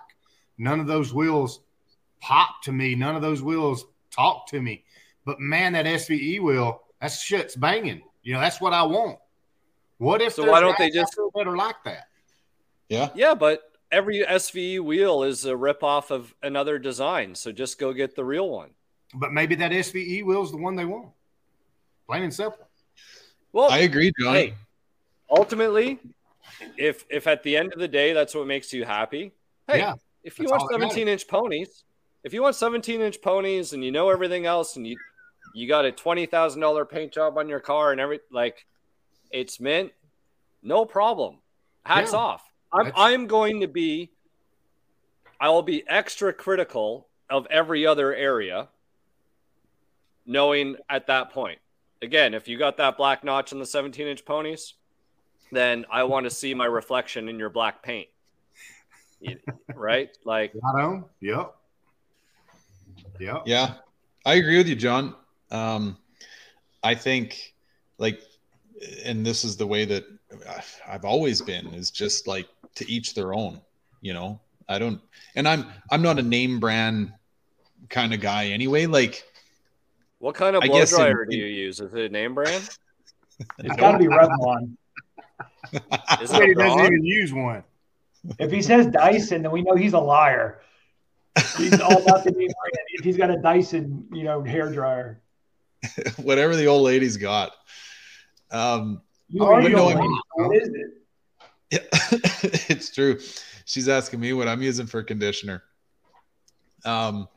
None of those wheels pop to me. None of those wheels talk to me. But man, that SVE wheel, that shit's banging. You know, that's what I want. What if? So why don't they just- there that are like that? Yeah. Yeah, but every SVE wheel is a ripoff of another design. So just go get the real one. But maybe that SVE wheel is the one they want. Plain and simple. Well, I agree, John. hey, ultimately, if if at the end of the day that's what makes you happy, hey, Yeah, if you want all that matters. 17 inch ponies, if you want 17 inch ponies and you know everything else and you you got a twenty thousand dollar paint job on your car and every like it's mint, no problem. Hats Yeah. off. I'm That's- I'm going to be I will be extra critical of every other area, knowing at that point. Again, if you got that black notch on the 17 inch ponies, then I want to see my reflection in your black paint. Right? Like Right on. Yep. Yep. Yeah, I agree with you, John. Um, I think like, and this is the way that I've always been is just like to each their own. You know, I don't, and I'm I'm not a name brand kind of guy anyway. Like, what kind of I blow guess in- dryer do you use? Is it a name brand? It's got to be Revlon. Is He it doesn't even use one. If he says Dyson, then we know he's a liar. He's all about the name brand. If he's got a Dyson, you know, hair dryer. whatever the old lady's got. Um, You are but the no, only I one. mean- What is it? Yeah, it's true. She's asking me what I'm using for conditioner. Um,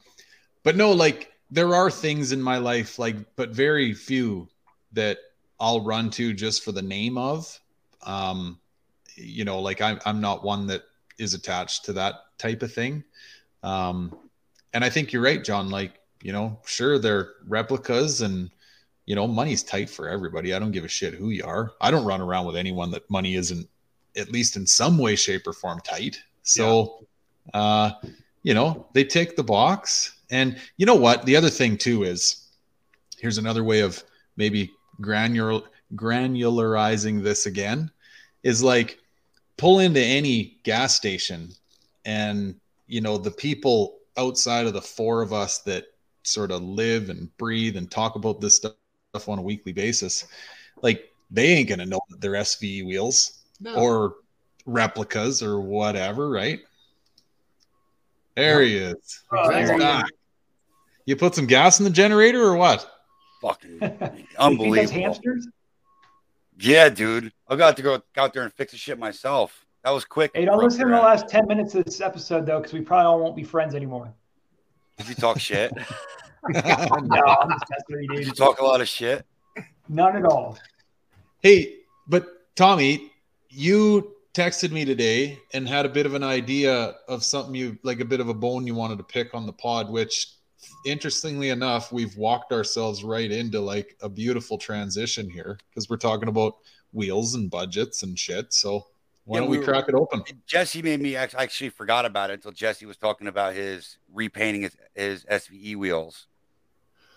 but no, like there are things in my life, like, but very few that I'll run to just for the name of. Um, you know, like I'm I'm not one that is attached to that type of thing. Um, and I think you're right, John. Like, you know, sure they're replicas and you know, money's tight for everybody. I don't give a shit who you are. I don't run around with anyone that money isn't at least in some way, shape, or form tight. So, uh, you know, they tick the box. And you know what? The other thing too is here's another way of maybe granular granularizing this again is like pull into any gas station and you know the people outside of the four of us that sort of live and breathe and talk about this stuff on a weekly basis like they ain't gonna know that they're sve wheels No. or replicas or whatever, right? There he is. Exactly. He's back. You put some gas in the generator or what? Fucking You feed those unbelievable. hamsters? Yeah, dude. I got to go out there and fix the shit myself. That was quick. Hey, don't Right listen to the last 10 minutes of this episode, though, because we probably all won't be friends anymore. Did you talk shit? No, I'm just messing with you, Did you talk a lot of shit? None at all. hey, but Tommy, you texted me today and had a bit of an idea of something you like a bit of a bone you wanted to pick on the pod, which interestingly enough, we've walked ourselves right into like a beautiful transition here because we're talking about wheels and budgets and shit. So why Yeah, don't we we crack it open? Jesse made me act- I actually forgot about it until Jesse was talking about his repainting his, his SVE wheels.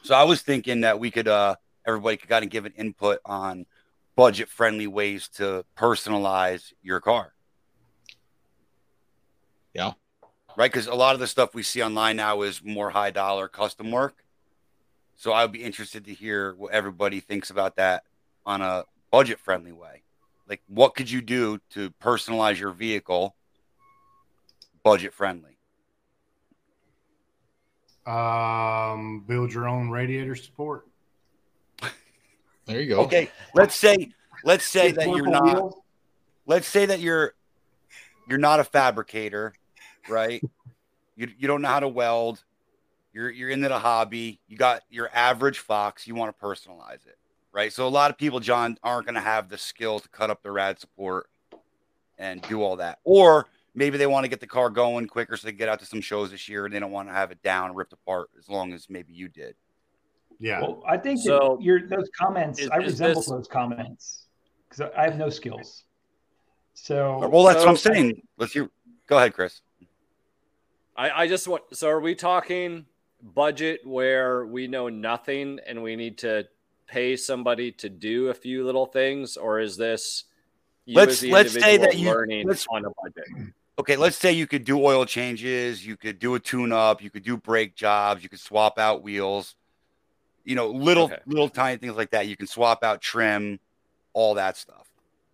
So I was thinking that we could uh everybody could kind of give an input on budget friendly ways to personalize your car. Yeah. Right, because a lot of the stuff we see online now is more high dollar custom work. So I would be interested to hear what everybody thinks about that on a budget friendly way. Like, what could you do to personalize your vehicle budget friendly? Um, build your own radiator support. There you go. Okay, let's say let's say that you're not let's say that you're you're not a fabricator, right? you you don't know how to weld. You're you're into the hobby. You got your average Fox. You want to personalize it, right? So a lot of people, John, aren't going to have the skill to cut up the rad support and do all that, or maybe they want to get the car going quicker so they get out to some shows this year and they don't want to have it down ripped apart as long as maybe you did. Yeah. Well, I think So- that your those comments, Is- I is resemble this- those comments because I have no skills. So, Well, that's what I'm saying. Let's hear. Go ahead, Chris. I, I just want. So, are we talking budget where we know nothing and we need to pay somebody to do a few little things, or is this you Let's- as the let's say that you- learning let's- on a budget? okay, let's say you could do oil changes, you could do a tune up, you could do brake jobs, you could swap out wheels, you know, little Okay. little tiny things like that. You can swap out trim, all that stuff.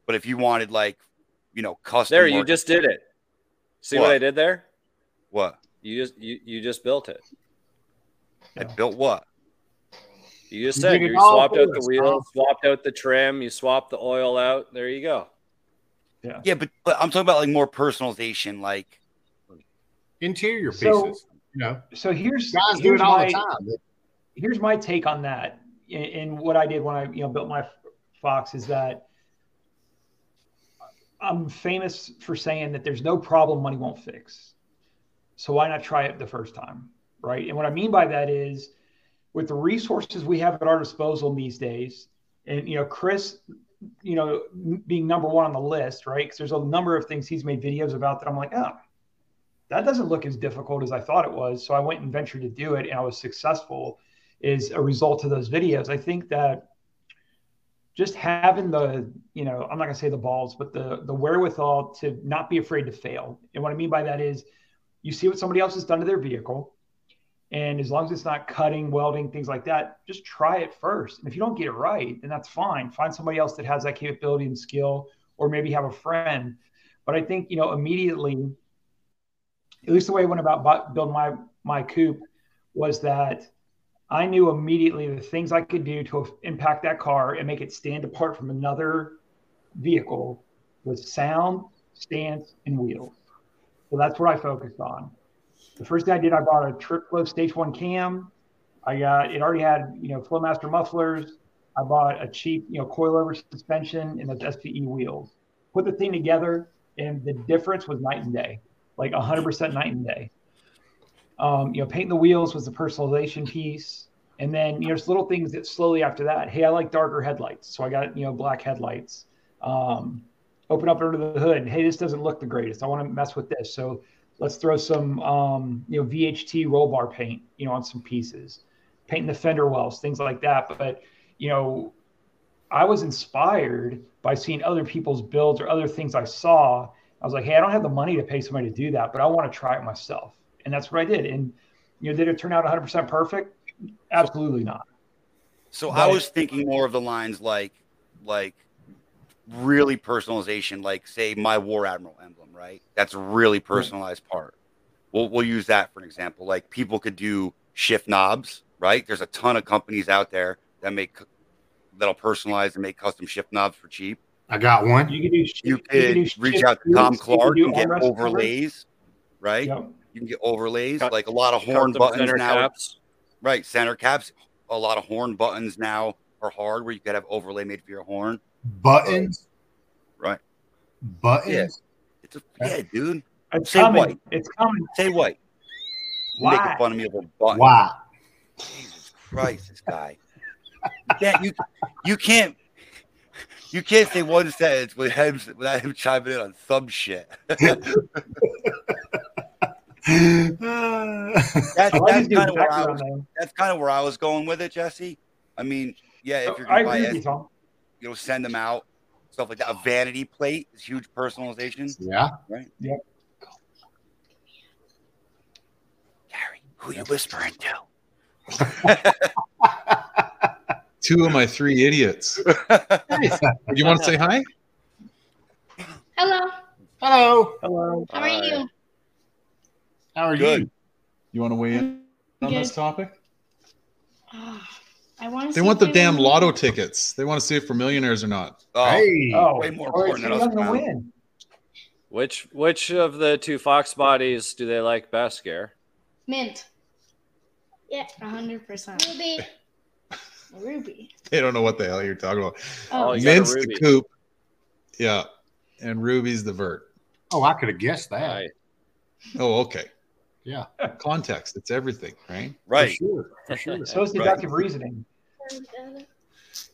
But if you wanted like, you know, custom There, you just did it. See what, What? I did there? What? You just you, you just built it. I built what? You just said did it you swapped out the wheel, huh? swapped out the trim, you swapped the oil out. There you go. Yeah, but, but I'm talking about like more personalization, like Interior So- pieces. You know, so here's guys do here's it all my, the time. here's my take on that and, and what I did when I you know built my Fox is that I'm famous for saying that there's no problem money won't fix. So why not try it the first time, right? And what I mean by that is with the resources we have at our disposal these days, and you know Chris, you know being number one on the list, right? Because there's a number of things he's made videos about that I'm like, oh, that doesn't look as difficult as I thought it was. So I went and ventured to do it, and I was successful. Is a result of those videos. I think that just having the you know i'm not going to say the balls but the the wherewithal to not be afraid to fail and what i mean by that is you see what somebody else has done to their vehicle and as long as it's not cutting welding things like that just try it first. And if you don't get it right then that's fine. Find somebody else that has that capability and skill or maybe have a friend. But i think you know immediately at least the way i went about building my my coupe was that I knew immediately the things I could do to impact that car and make it stand apart from another vehicle was sound, stance, and wheels. So that's what I focused on. The first thing I did, I bought a Trick Flow stage one cam. I got it already had you know Flowmaster mufflers. I bought a cheap you know coilover suspension and those SVE wheels. Put the thing together, and the difference was night and day, like 100% night and day. Um, you know, painting the wheels was the personalization piece. And then, you know, there's little things that slowly after that, hey, I like darker headlights. So I got, you know, black headlights. Um, open up under the hood. Hey, this doesn't look the greatest. I want to mess with this. So let's throw some, um, you know, VHT roll bar paint, you know, on some pieces, painting the fender wells, things like that. But, you know, I was inspired by seeing other people's builds or other things I saw. I was like, hey, I don't have the money to pay somebody to do that, but I want to try it myself and that's what I did. And you know, did it turn out 100 percent perfect? Absolutely not. So but, I was thinking more of the lines like, like really personalization, like say my War Admiral emblem, right? That's a really personalized right. part. We'll we'll use that for an example. Like people could do shift knobs, right? There's a ton of companies out there that make that'll personalize and make custom shift knobs for cheap. I got one. You can do, you could you reach out to Tom Clark and get overlays, right? Yep. You can get overlays, cut, like a lot of horn buttons now. Caps. Right, center caps. A lot of horn buttons now are hard, where you could have overlay made for your horn. Buttons. Right. Buttons. Yeah, it's a, yeah dude. It's Say coming. white. It's coming. Say white. Why? Making fun of me over button. Why? Jesus Christ, this guy. You can't. You, you can't. You can't say one sentence with him without him chiming in on some shit. that's, that's kind of where I was, that's kind of where I was going with it, Jesse. I mean, yeah, if oh, you're gonna buy it, you, you know, send them out, stuff like that. A vanity plate is huge personalization. Yeah. Right. Yep. Gary, who are you whispering to? Two of my three idiots. you want to say hi? Hello. Hello. Hello. How are you? How are Good. you? You want to weigh in on Good. this topic? Ah. I want. They want the damn lotto tickets. They want to see if for millionaires or not. Oh, hey. oh way more important than us. Win. Which which of the two Fox bodies do they like best, Gare? Mint. Yeah, hundred percent. Ruby. Ruby. They don't know what the hell you're talking about. Oh, oh Mint's the coupe. Yeah, and Ruby's the vert. Oh, I could have guessed that. Right. Oh, okay. Yeah. Context. It's everything, right? Right. For sure. For sure. so is deductive right. reasoning.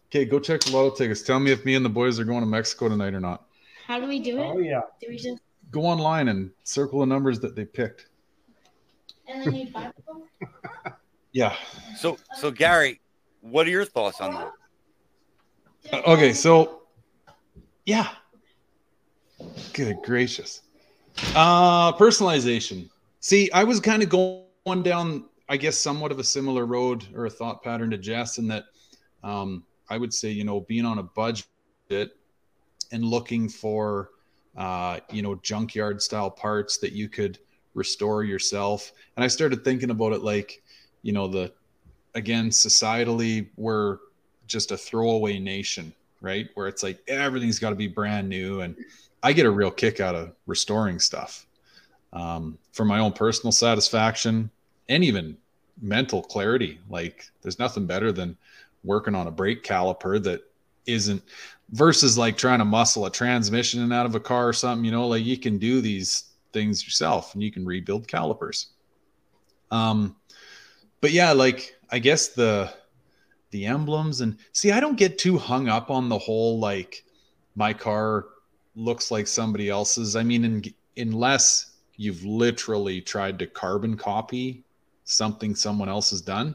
Okay, go check the lotto tickets. Tell me if me and the boys are going to Mexico tonight or not. How do we do it? Oh yeah. Do we just go online and circle the numbers that they picked? And then you buy them? yeah. So so Gary, what are your thoughts on that? Uh, okay, so yeah. Good gracious. Uh personalization. See, I was kind of going down, I guess, somewhat of a similar road or a thought pattern to Jess, in that um, I would say, you know, being on a budget and looking for, uh, you know, junkyard style parts that you could restore yourself. And I started thinking about it like, you know, the again, societally, we're just a throwaway nation, right? Where it's like everything's got to be brand new. And I get a real kick out of restoring stuff um, for my own personal satisfaction, and even mental clarity. Like there's nothing better than working on a brake caliper that isn't versus like trying to muscle a transmission out of a car or something, you know, like you can do these things yourself and you can rebuild calipers. Um but yeah, like I guess the the emblems and see I don't get too hung up on the whole like my car looks like somebody else's. I mean in, unless you've literally tried to carbon copy something someone else has done,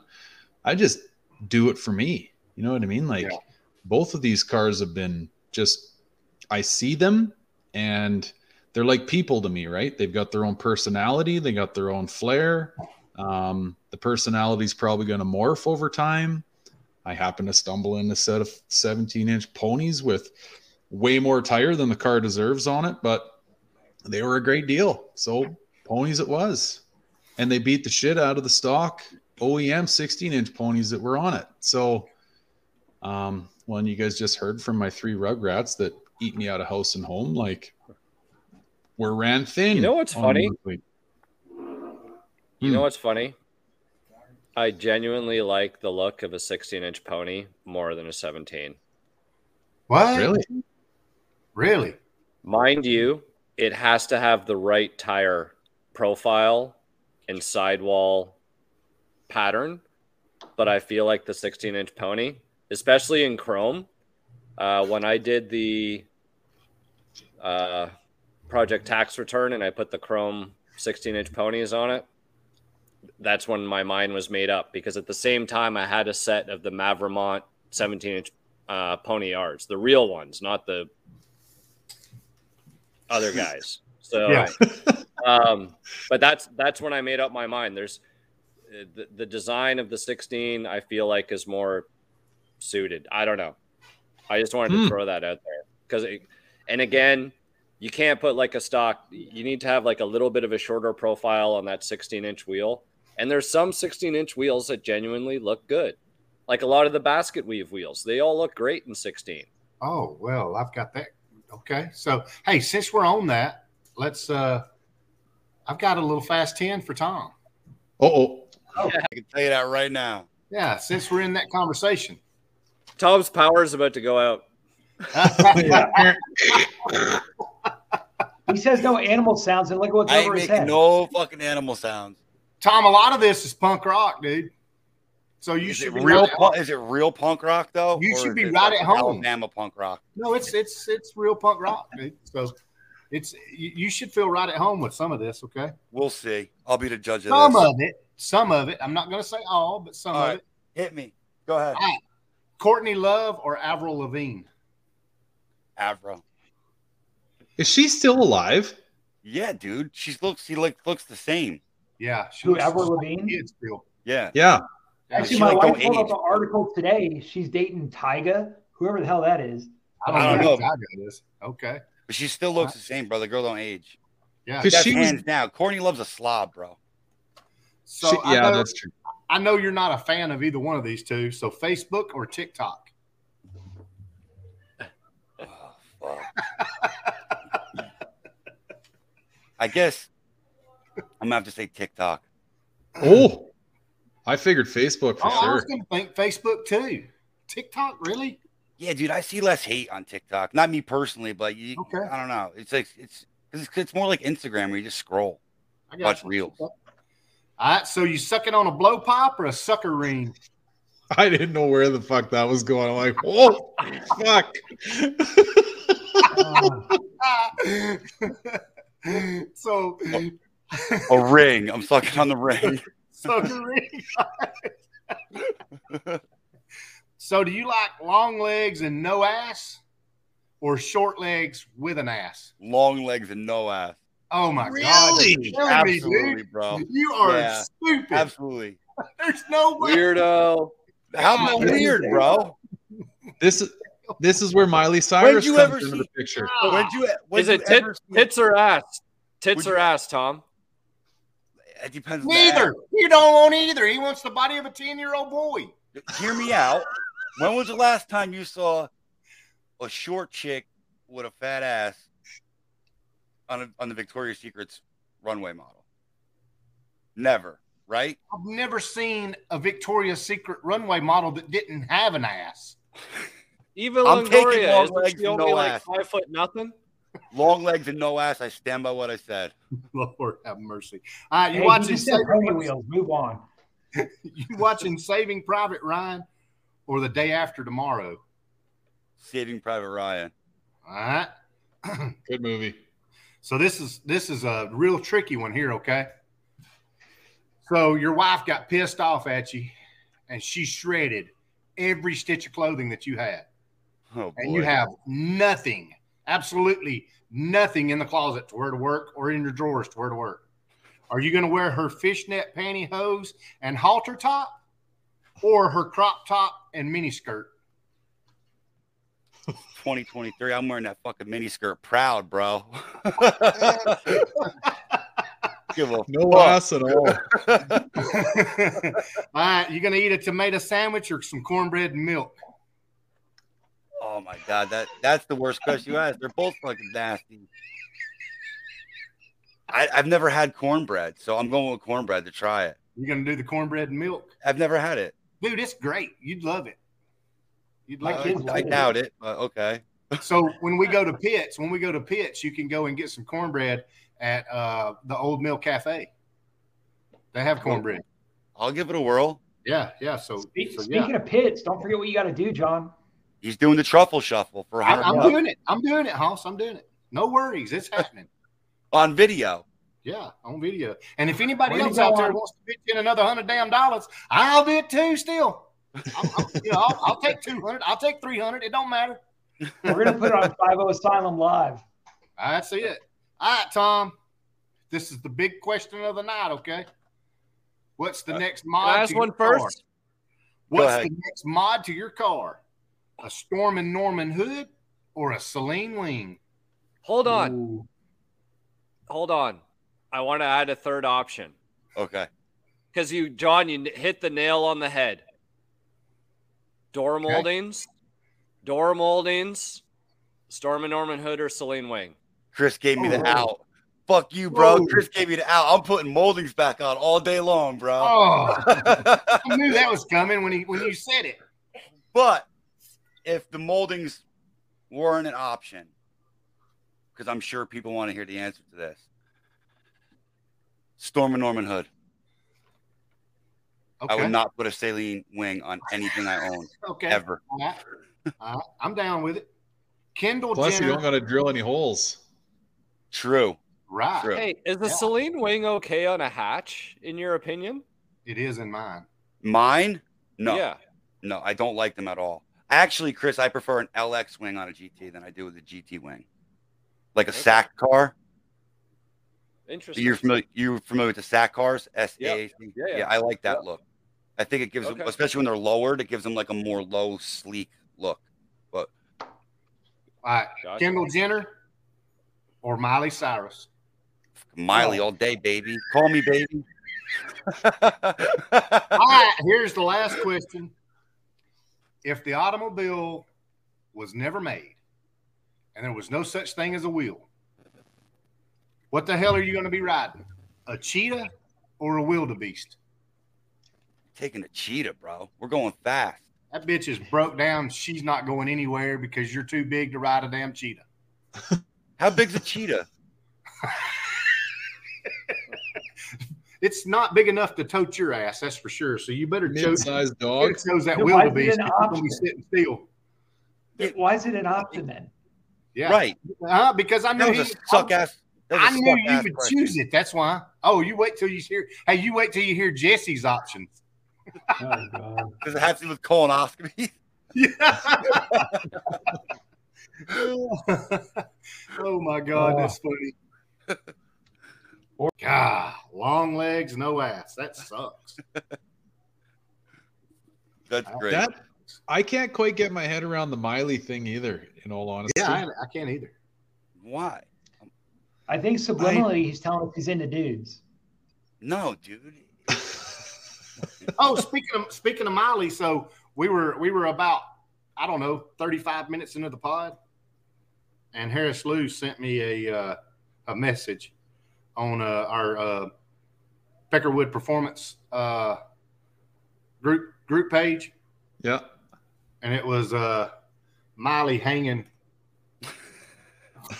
I just do it for me. You know what I mean? Like yeah. both of these cars have been just I see them and they're like people to me, right? They've got their own personality, they got their own flair. Um, the personality is probably going to morph over time. I happen to stumble in a set of 17 inch ponies with way more tire than the car deserves on it, but they were a great deal. So ponies it was. And they beat the shit out of the stock OEM 16 inch ponies that were on it. So, um, well, and you guys just heard from my three rugrats that eat me out of house and home, like we're ran thin. You know what's funny? You hmm. know what's funny? I genuinely like the look of a 16 inch pony more than a 17. What? Really? Really? Mind you, it has to have the right tire profile and sidewall pattern, but I feel like the 16 inch pony, especially in chrome, uh, when I did the uh, project tax return and I put the chrome 16 inch ponies on it, that's when my mind was made up because at the same time I had a set of the Mavermont 17 inch uh, pony yards, the real ones, not the other guys. So, yeah. um, but that's that's when I made up my mind. There's the, the design of the 16 i feel like is more suited i don't know i just wanted to hmm. throw that out there because and again you can't put like a stock you need to have like a little bit of a shorter profile on that 16 inch wheel and there's some 16 inch wheels that genuinely look good like a lot of the basket weave wheels they all look great in 16 oh well i've got that okay so hey since we're on that let's uh i've got a little fast 10 for tom oh Oh, I can tell you that right now. Yeah, since we're in that conversation. Tom's power is about to go out. he says no animal sounds, and look at what's I over his head. No fucking animal sounds. Tom, a lot of this is punk rock, dude. So you is should be real. Right is it real punk rock though? You should be right at home. Alabama punk rock. No, it's it's it's real punk rock. So it's you, you should feel right at home with some of this. Okay, we'll see. I'll be the judge of some this. of it. Some of it. I'm not going to say all, but some all of right. it. Hit me. Go ahead. Right. Courtney Love or Avril Lavigne? Avril. Is she still alive? Yeah, dude. She looks. She like looks the same. Yeah. She Who, Avril Lavigne? Still. Yeah. Yeah. Actually, my like wife pulled up an article today. She's dating Tyga, whoever the hell that is. I don't, I don't know. Tyga is. Okay. But she still looks uh, the same, bro. The girl don't age. Yeah. Because she hands was... now. Courtney loves a slob, bro. So she, yeah, know, that's true. I know you're not a fan of either one of these two. So Facebook or TikTok? Oh, I guess I'm gonna have to say TikTok. Oh, I figured Facebook for oh, sure. I was gonna think Facebook too. TikTok, really? Yeah, dude, I see less hate on TikTok. Not me personally, but you, okay. I don't know. It's like it's it's, it's more like Instagram where you just scroll, watch you. reels. All right, so you sucking on a blow pop or a sucker ring? I didn't know where the fuck that was going. I'm like, oh fuck. so a ring. I'm sucking on the ring. Sucker ring. so do you like long legs and no ass? Or short legs with an ass? Long legs and no ass. Oh my really? god! Absolutely, me, bro. You are yeah, stupid. Absolutely. There's no way. Weirdo. How am I weird, bro? This is this is where Miley Cyrus comes ever into see, the picture. When you, when is it tit, tits or ass? Tits or ass, Tom? It depends. Neither. You don't want either. He wants the body of a ten-year-old boy. Hear me out. When was the last time you saw a short chick with a fat ass on a, on the Victoria's Secrets runway model. Never. right? I've never seen a Victoria's Secret runway model that didn't have an ass. Eva I'm taking Longoria long is legs she only no like ass. five foot nothing? Long legs and no ass. I stand by what I said. Lord have mercy. All right, you Hey, watching just Saving, wheels. Move on. you watching Saving Private Ryan or the day after tomorrow? Saving Private Ryan. All right. Good movie. So this is this is a real tricky one here, okay? So your wife got pissed off at you and she shredded every stitch of clothing that you had. Oh, And you have nothing, absolutely nothing in the closet to wear to work or in your drawers to wear to work. Are you going to wear her fishnet pantyhose and halter top or her crop top and mini skirt? 2023. I'm wearing that fucking mini skirt proud, bro. Give a No fuck. ass at all. All right, you going to eat a tomato sandwich or some cornbread and milk? Oh my god, that that's the worst question you asked. They're both fucking nasty. I, I've never had cornbread, so I'm going with cornbread to try it. You're going to do the cornbread and milk? I've never had it. Dude, it's great. You'd love it. You'd like kids it. I doubt it, but okay. So when we go to Pitts, when we go to Pitts, you can go and get some cornbread at uh, the Old Mill Cafe. They have cornbread. I'll give it a whirl. Yeah, yeah. So, Speak- so Speaking yeah, of pits, don't forget what you got to do, John. He's doing the truffle shuffle for I, 100 I'm doing it. I'm doing it, Hoss. I'm doing it. No worries, it's happening. on video. Yeah, on video. And if anybody Where else out there going? wants to pitch in another hundred damn dollars, I'll do it too. Still, I'm, I'm, you know, I'll, I'll take two hundred. I'll take three hundred. It don't matter. We're gonna put it on 5.0 Asylum Live. That's it. All right, Tom. This is the big question of the night. Okay. What's the uh, next mod? Can I ask to your one car? first? What's ahead. the next mod to your car? A Stormin' Norman hood or a Saleen wing? Hold on. Ooh. Hold on. I want to add a third option Okay. because you, John, you hit the nail on the head. Door moldings, door moldings, Stormin' Norman Hood or Saleen Wing. Chris gave me the Oh. out. Fuck you, bro. Whoa. Chris gave me the out. I'm putting moldings back on all day long, bro. Oh, I knew that was coming when he when you said it. but if the moldings weren't an option, because I'm sure people want to hear the answer to this. Stormin' Norman Hood. Okay. I would not put a Saleen wing on anything I own okay. ever. All right. All right. I'm down with it. Kendall Plus, you Jenner. don't got to drill any holes. True. right. True. Hey, is the Yeah. Saleen Wing okay on a hatch, in your opinion? It is in mine. Mine? No. Yeah. No, I don't like them at all. Actually, Chris, I prefer an LX wing on a GT than I do with a GT wing. Like a Okay. SAAC car. Interesting. You're familiar you're familiar with the SAAC cars? S A A C. Yeah, yeah. I like that Yep. look. I think it gives them, especially when they're lowered, it gives them like a more low, sleek look. But All right. Gotcha. Kendall Jenner or Miley Cyrus? Miley oh. all day, baby. Call me baby. All right. Here's the last question. If the automobile was never made and there was no such thing as a wheel, what the hell are you going to be riding? A cheetah or a wildebeest? Taking a cheetah, bro. We're going fast. That bitch is broke down. She's not going anywhere because you're too big to ride a damn cheetah. How big's a cheetah? It's not big enough to tote your ass, that's for sure. So you better chose, Mid-sized dog. chose that Then why is it wildebeest. an You're gonna be option? sitting still. Why is it an option then? Yeah, Right. Uh, because I knew That he, a suck ass. I knew you would question. choose it. That's why. Oh, you wait till you hear. Hey, you wait till you hear Jesse's options. Oh god. Does it have to do with colonoscopy? Yeah. oh my God, that's funny. God, long legs, no ass. That sucks. That's great. That I can't quite get my head around the Miley thing either. In all honesty, Yeah, I, I can't either. Why? I think subliminally he's telling us he's into dudes. No, dude. Oh, speaking of speaking of Miley, so we were we were about I don't know thirty five minutes into the pod, and Harris Lou sent me a uh, a message on uh, our uh, Peckerwood Performance uh, group group page, Yeah. and it was uh, Miley hanging.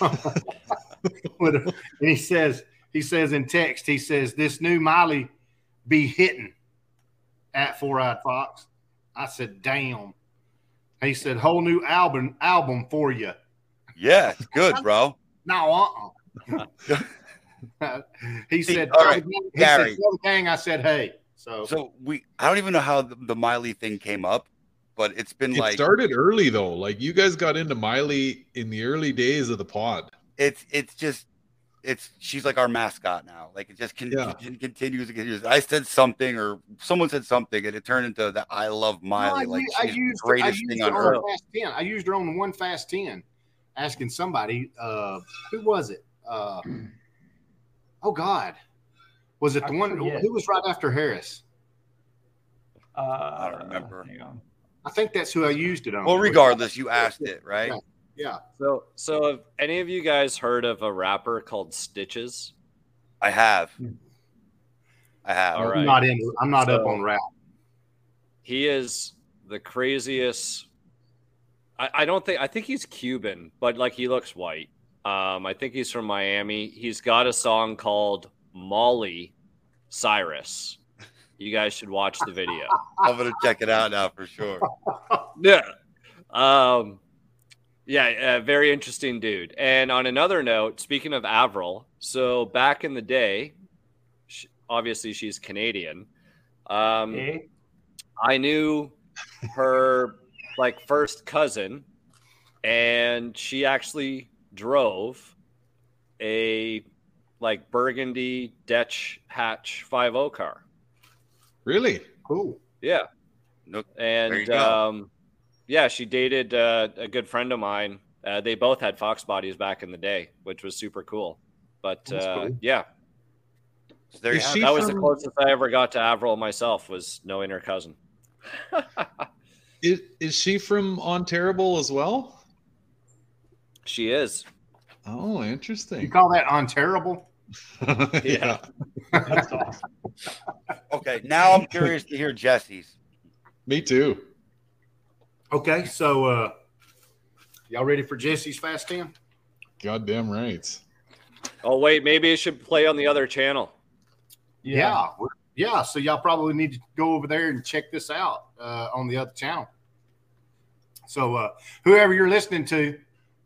and he says he says in text he says this new Miley be hitting at Four Eyed Fox. I said, damn. He said, whole new album album for you. Yeah, good, bro. No, uh-uh. he said, all right, he Gary. said, tell gang I said, hey. So, So we, I don't even know how the, the Miley thing came up, but it's been It like started early though. Like you guys got into Miley in the early days of the pod. it's it's just it's she's like our mascot now. Like it just can, Yeah. can- continues and continues. I said something or someone said something and it turned into that I love Miley. No, I, like u- I she's used, the greatest I used thing her on on earth. Fast 10. I used her on one Fast 10 asking somebody, uh, who was it? Uh, oh, God. Was it I the one forget. who was right after Harris? Uh, I don't remember. hang on. I think that's who I used it on. Well, regardless, you asked it, right? Yeah. So, so have any of you guys heard of a rapper called Stitches? I have. I have. All I'm not in. I'm not up on rap. He is the craziest. I, I don't think I think he's Cuban, but like he looks white. Um, I think he's from Miami. He's got a song called Molly Cyrus. You guys should watch the video. I'm gonna check it out now for sure. Yeah. Um, yeah, a very interesting dude. And on another note, speaking of Avril, so back in the day, sh obviously she's Canadian. Um? I knew her like first cousin, and she actually drove a like burgundy Dutch hatch 5 car. Really? Cool. Yeah. No, And There you go. um, yeah, she dated uh, a good friend of mine. Uh, they both had Fox bodies back in the day, which was super cool. But uh, cool. yeah, so there you Is have she it. that was the closest I ever got to Avril myself was knowing her cousin. Is, is she from Ontario as well? She is. Oh, interesting. You call that on terrible? Yeah. That's awesome. Okay, now I'm curious to hear Jesse's. Me too. Okay, so uh, y'all ready for Jesse's Fast 10? Goddamn right. Oh wait, maybe it should play on the other channel. Yeah. we're- yeah. So y'all probably need to go over there and check this out uh, on the other channel. So uh, whoever you're listening to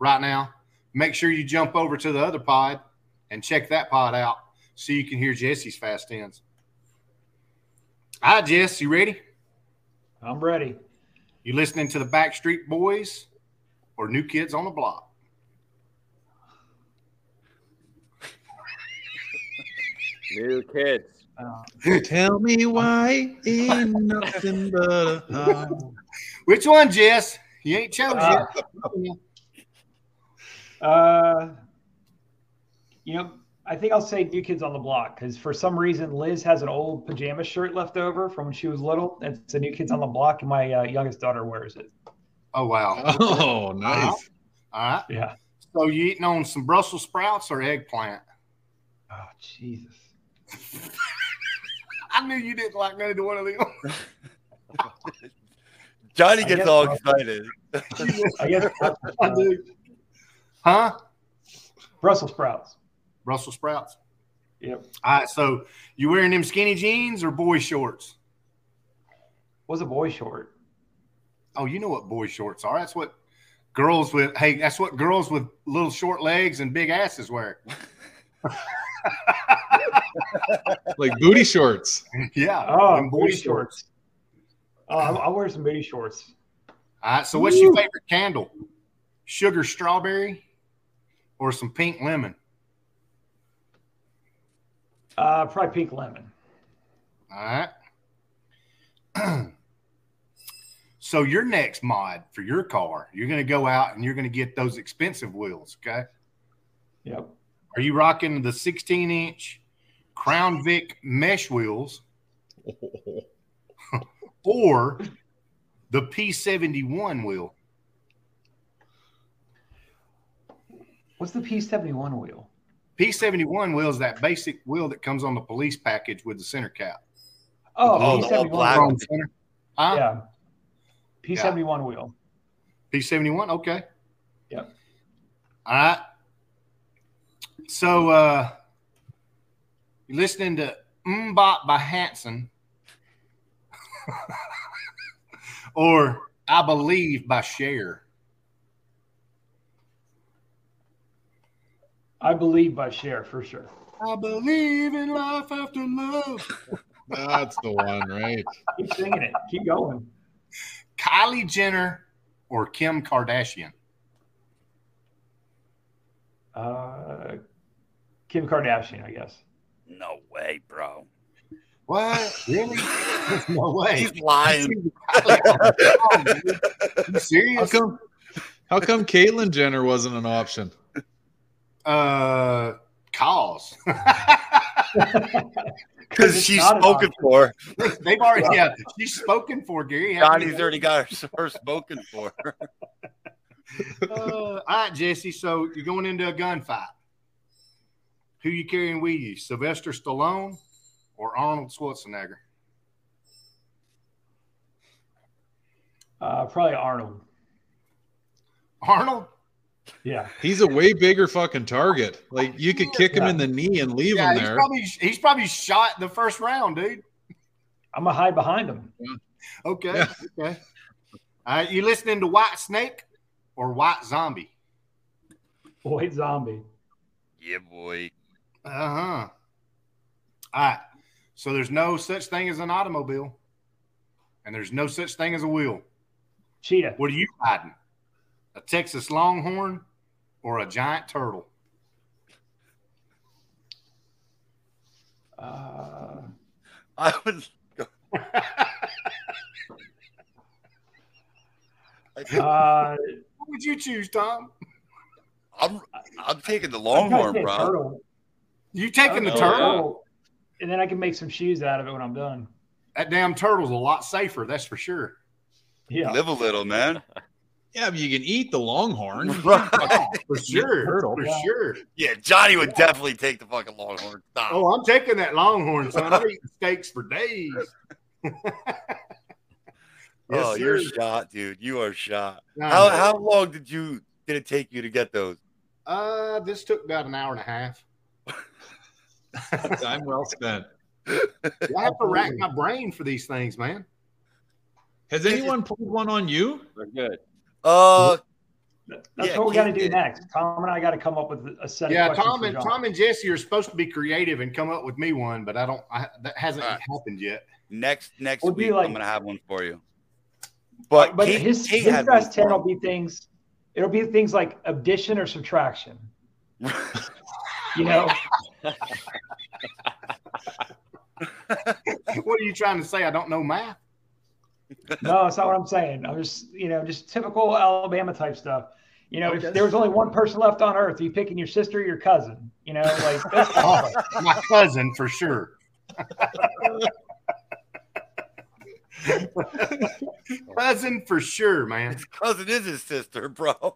right now, make sure you jump over to the other pod and check that pod out so you can hear Jesse's Fast 10s. Hi, Jess, you ready? I'm ready. You listening to the Backstreet Boys or New Kids on the Block? New kids. Uh, Tell me why ain't nothing but a. Which one, Jess? You ain't chose Uh, yet. Uh, you know, I think I'll say New Kids on the Block because for some reason Liz has an old pajama shirt left over from when she was little. It's a New Kids on the Block, and my uh, youngest daughter wears it. Oh wow! Oh, nice. All right. Yeah. So you eating on some Brussels sprouts or eggplant? Oh Jesus. I knew you didn't like neither one of them. Johnny gets all excited. I guess I do. Huh? Brussels sprouts. Brussels sprouts. Yep. All right. So you wearing them skinny jeans or boy shorts? Was a boy short. Oh, you know what boy shorts are. That's what girls with. Hey, that's what girls with little short legs and big asses wear. Like booty shorts. yeah. Oh, them booty shorts. Oh, I'll, I'll wear some booty shorts. All right. So what's your favorite candle? Sugar strawberry or some pink lemon? Uh, probably pink lemon. All right. so your next mod for your car, you're going to go out and you're going to get those expensive wheels. Okay. Yep. Are you rocking the 16 inch Crown Vic mesh wheels or the P71 wheel? What's the P71 wheel? P71 wheel is that basic wheel that comes on the police package with the center cap. Oh, Oh, the P71. black. Center. Huh? Yeah. P71 wheel. P71. Okay. Yep. All right. So uh you're listening to MMMBop by Hanson or I Believe by Cher. I believe by Cher for sure. I believe in life after love. That's the one, right? Keep singing it. Keep going. Kylie Jenner or Kim Kardashian? Uh, Kim Kardashian, I guess. No way, bro. What? Really? There's no way. He's lying. you How serious? come? How come Caitlyn Jenner wasn't an option? Uh, calls. Because she's spoken for. they've already yeah she's spoken for Gary. Johnny's already got her, her spoken for. Uh, all right, Jesse. So you're going into a gunfight. Who you carrying with you? Sylvester Stallone or Arnold Schwarzenegger? Uh, probably Arnold. Arnold. Yeah. He's a way bigger fucking target. Like you could kick him in the knee and leave Yeah, him he's there. probably he's probably shot in the first round, dude. I'm going to hide behind him. Okay. Yeah. Okay. All right, you listening to White Snake or White Zombie? White zombie. yeah, boy. Uh huh. All right. So there's no such thing as an automobile, and there's no such thing as a wheel. Cheetah. What are you riding? A Texas Longhorn or a giant turtle? Uh, I would. uh, What would you choose, Tom? I'm, I'm taking the longhorn, bro. turtle. You taking the I'll say turtle? And then I can make some shoes out of it when I'm done. That damn turtle's a lot safer, that's for sure. Yeah. Live a little, man. Yeah, but you can eat the longhorn. Yeah, for sure. turtle. For Yeah. sure. Yeah, Johnny would definitely take the fucking longhorn. Stop. Oh, I'm taking that Longhorn, son. I'm eating steaks for days. Yes, oh, you're shot, dude. You are shot. Nah, How man. how long did you did it take you to get those? Uh, this took about an hour and a half. Time well spent. I have to rack my brain for these things, man. Has anyone pulled one on you? We're good. Uh, That's Yeah, what we got to do did. next. Tom and I got to come up with a set of Yeah, questions Tom and Tom and Jesse are supposed to be creative and come up with me one, but I don't. I, that hasn't All right. happened yet. next next Would be week like- I'm gonna have one for you. But but Kate, his, Kate his best ten will be things. It'll be things like addition or subtraction. You know, what are you trying to say? I don't know math. No, that's not what I'm saying. I'm just, you know, just typical Alabama type stuff. You know, Okay. if there was only one person left on Earth, are you picking your sister or your cousin? You know, like that's Oh, my cousin for sure. cousin for sure, man. His cousin is his sister, bro.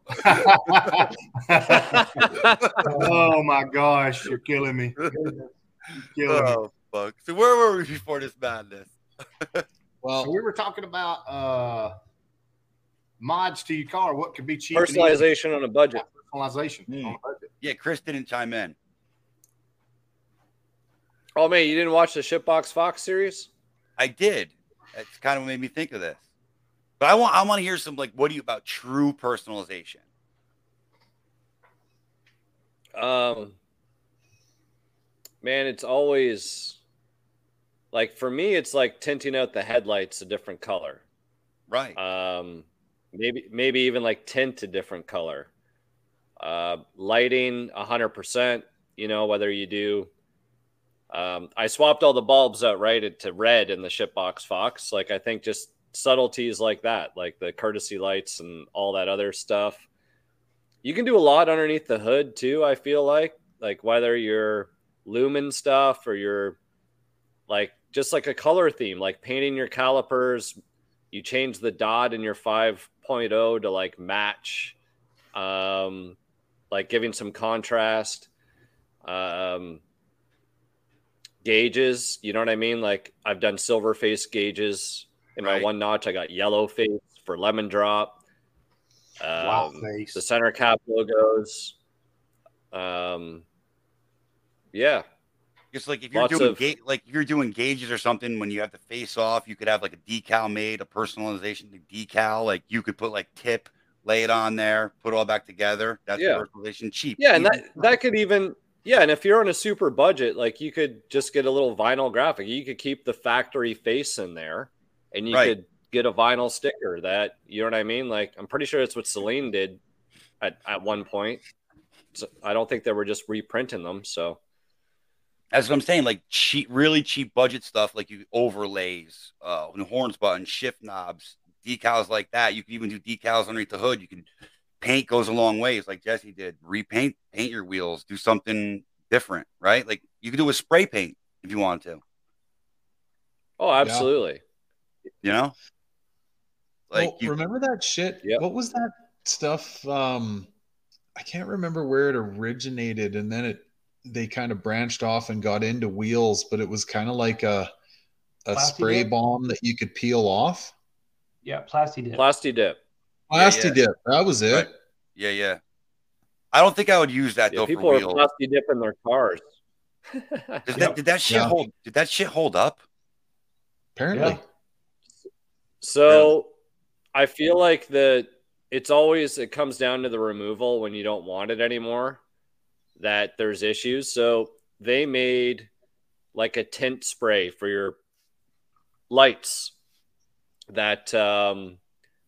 oh my gosh, you're killing me. You're killing me. oh fuck. So where were we before this madness? So we were talking about uh mods to your car. What could be cheap? Personalization on a budget. Personalization Hmm. on a budget. Yeah, Chris didn't chime in. Oh man, you didn't watch the Shipbox Fox series? I did. That's kind of what made me think of this. But I want I want to hear some like what do you about true personalization? Um, man, it's always like for me, it's like tinting out the headlights a different color. Right. Um, maybe maybe even like tint a different color. Uh, lighting a hundred percent. You know whether you do. Um, I swapped all the bulbs out right to red in the shipbox Fox. Like I think just subtleties like that, like the courtesy lights and all that other stuff. You can do a lot underneath the hood too. I feel like like whether you're lumen stuff or you're like just like a color theme, like painting your calipers, you change the dot in your 5.0 to like match um like giving some contrast Um, gauges, you know what I mean? Like I've done silver face gauges in my one notch. I got yellow face for lemon drop. Wow Um, face. the center cap logos. Um, yeah, Just like if you're Lots doing of- ga- like you're doing gauges or something when you have the face off, you could have like a decal made, a personalization to decal. Like you could put like tip, lay it on there, put it all back together. That's Yeah. personalization cheap. yeah, and that that could even yeah, and if you're on a super budget, like you could just get a little vinyl graphic. You could keep the factory face in there, and you Right. could get a vinyl sticker that you know what I mean. Like I'm pretty sure that's what Saleen did at at one point. So I don't think they were just reprinting them. So That's what I'm saying. Like cheap, really cheap budget stuff, like you overlays, uh, horns buttons, shift knobs, decals like that. You can even do decals underneath the hood. You can paint goes a long ways, like Jesse did. Repaint, paint your wheels, do something different, right? Like you can do a spray paint if you want to. oh, absolutely. You know, like Well, you, remember that shit? Yep. What was that stuff? Um, I can't remember where it originated, and then it they kind of branched off and got into wheels, but it was kind of like a a Plasti spray dip? bomb that you could peel off. Yeah, Plasti dip. Plasti dip. Plasti yeah. dip. That was it. Right. yeah, yeah. I don't think I would use that Yeah, though people for are wheels. plasti dipping their cars. Did that, did that shit Yeah. hold? Did that shit hold up? Apparently. Yeah. So I feel like the it's always it comes down to the removal when you don't want it anymore that there's issues. So they made like a tint spray for your lights that um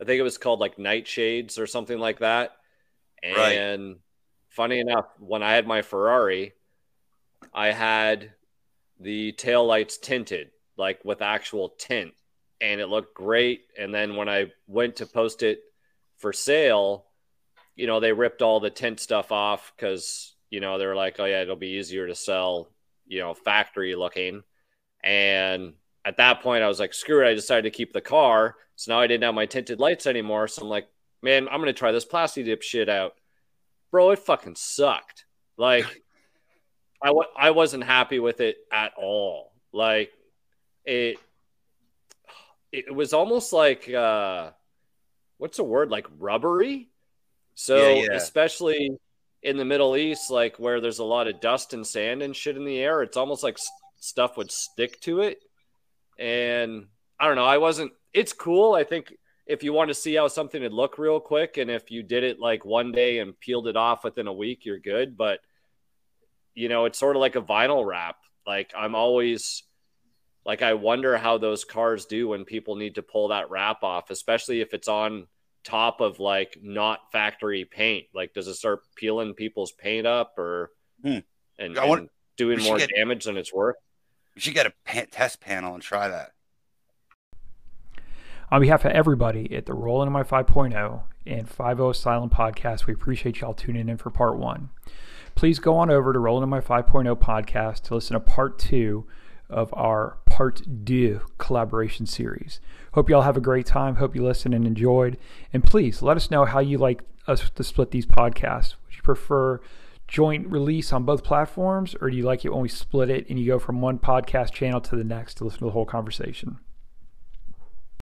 I think it was called like Nite Shades or something like that. Right. And funny enough, when I had my Ferrari, I had the tail lights tinted, like with actual tint, and it looked great. And then when I went to post it for sale, you know, they ripped all the tint stuff off because, you know, they were like, oh, yeah, it'll be easier to sell, you know, factory looking. And at that point, I was like, screw it. I decided to keep the car. So now I didn't have my tinted lights anymore. So I'm like, man, I'm going to try this plastic dip shit out. Bro, it fucking sucked. Like, I w- I wasn't happy with it at all. Like, it, it was almost like, uh, what's the word? Like rubbery. So, Yeah, yeah. especially in the Middle East, like where there's a lot of dust and sand and shit in the air, it's almost like s- stuff would stick to it. And I don't know. I wasn't, it's cool. I think if you want to see how something would look real quick, and if you did it like one day and peeled it off within a week, you're good. But, you know, it's sort of like a vinyl wrap. Like I'm always, like, I wonder how those cars do when people need to pull that wrap off, especially if it's on top of like not factory paint. Like, does it start peeling people's paint up or Hmm. and, I want- and doing more get- damage than it's worth? You should get a pa- test panel and try that. On behalf of everybody at the Rolling in My 5.0 and 5.0 Asylum Podcast, we appreciate y'all tuning in for part one. Please go on over to Rolling in My 5.0 podcast to listen to part two of our part deux collaboration series. Hope y'all have a great time. Hope you listened and enjoyed. And please let us know how you like us to split these podcasts. Would you prefer joint release on both platforms, or do you like it when we split it and you go from one podcast channel to the next to listen to the whole conversation?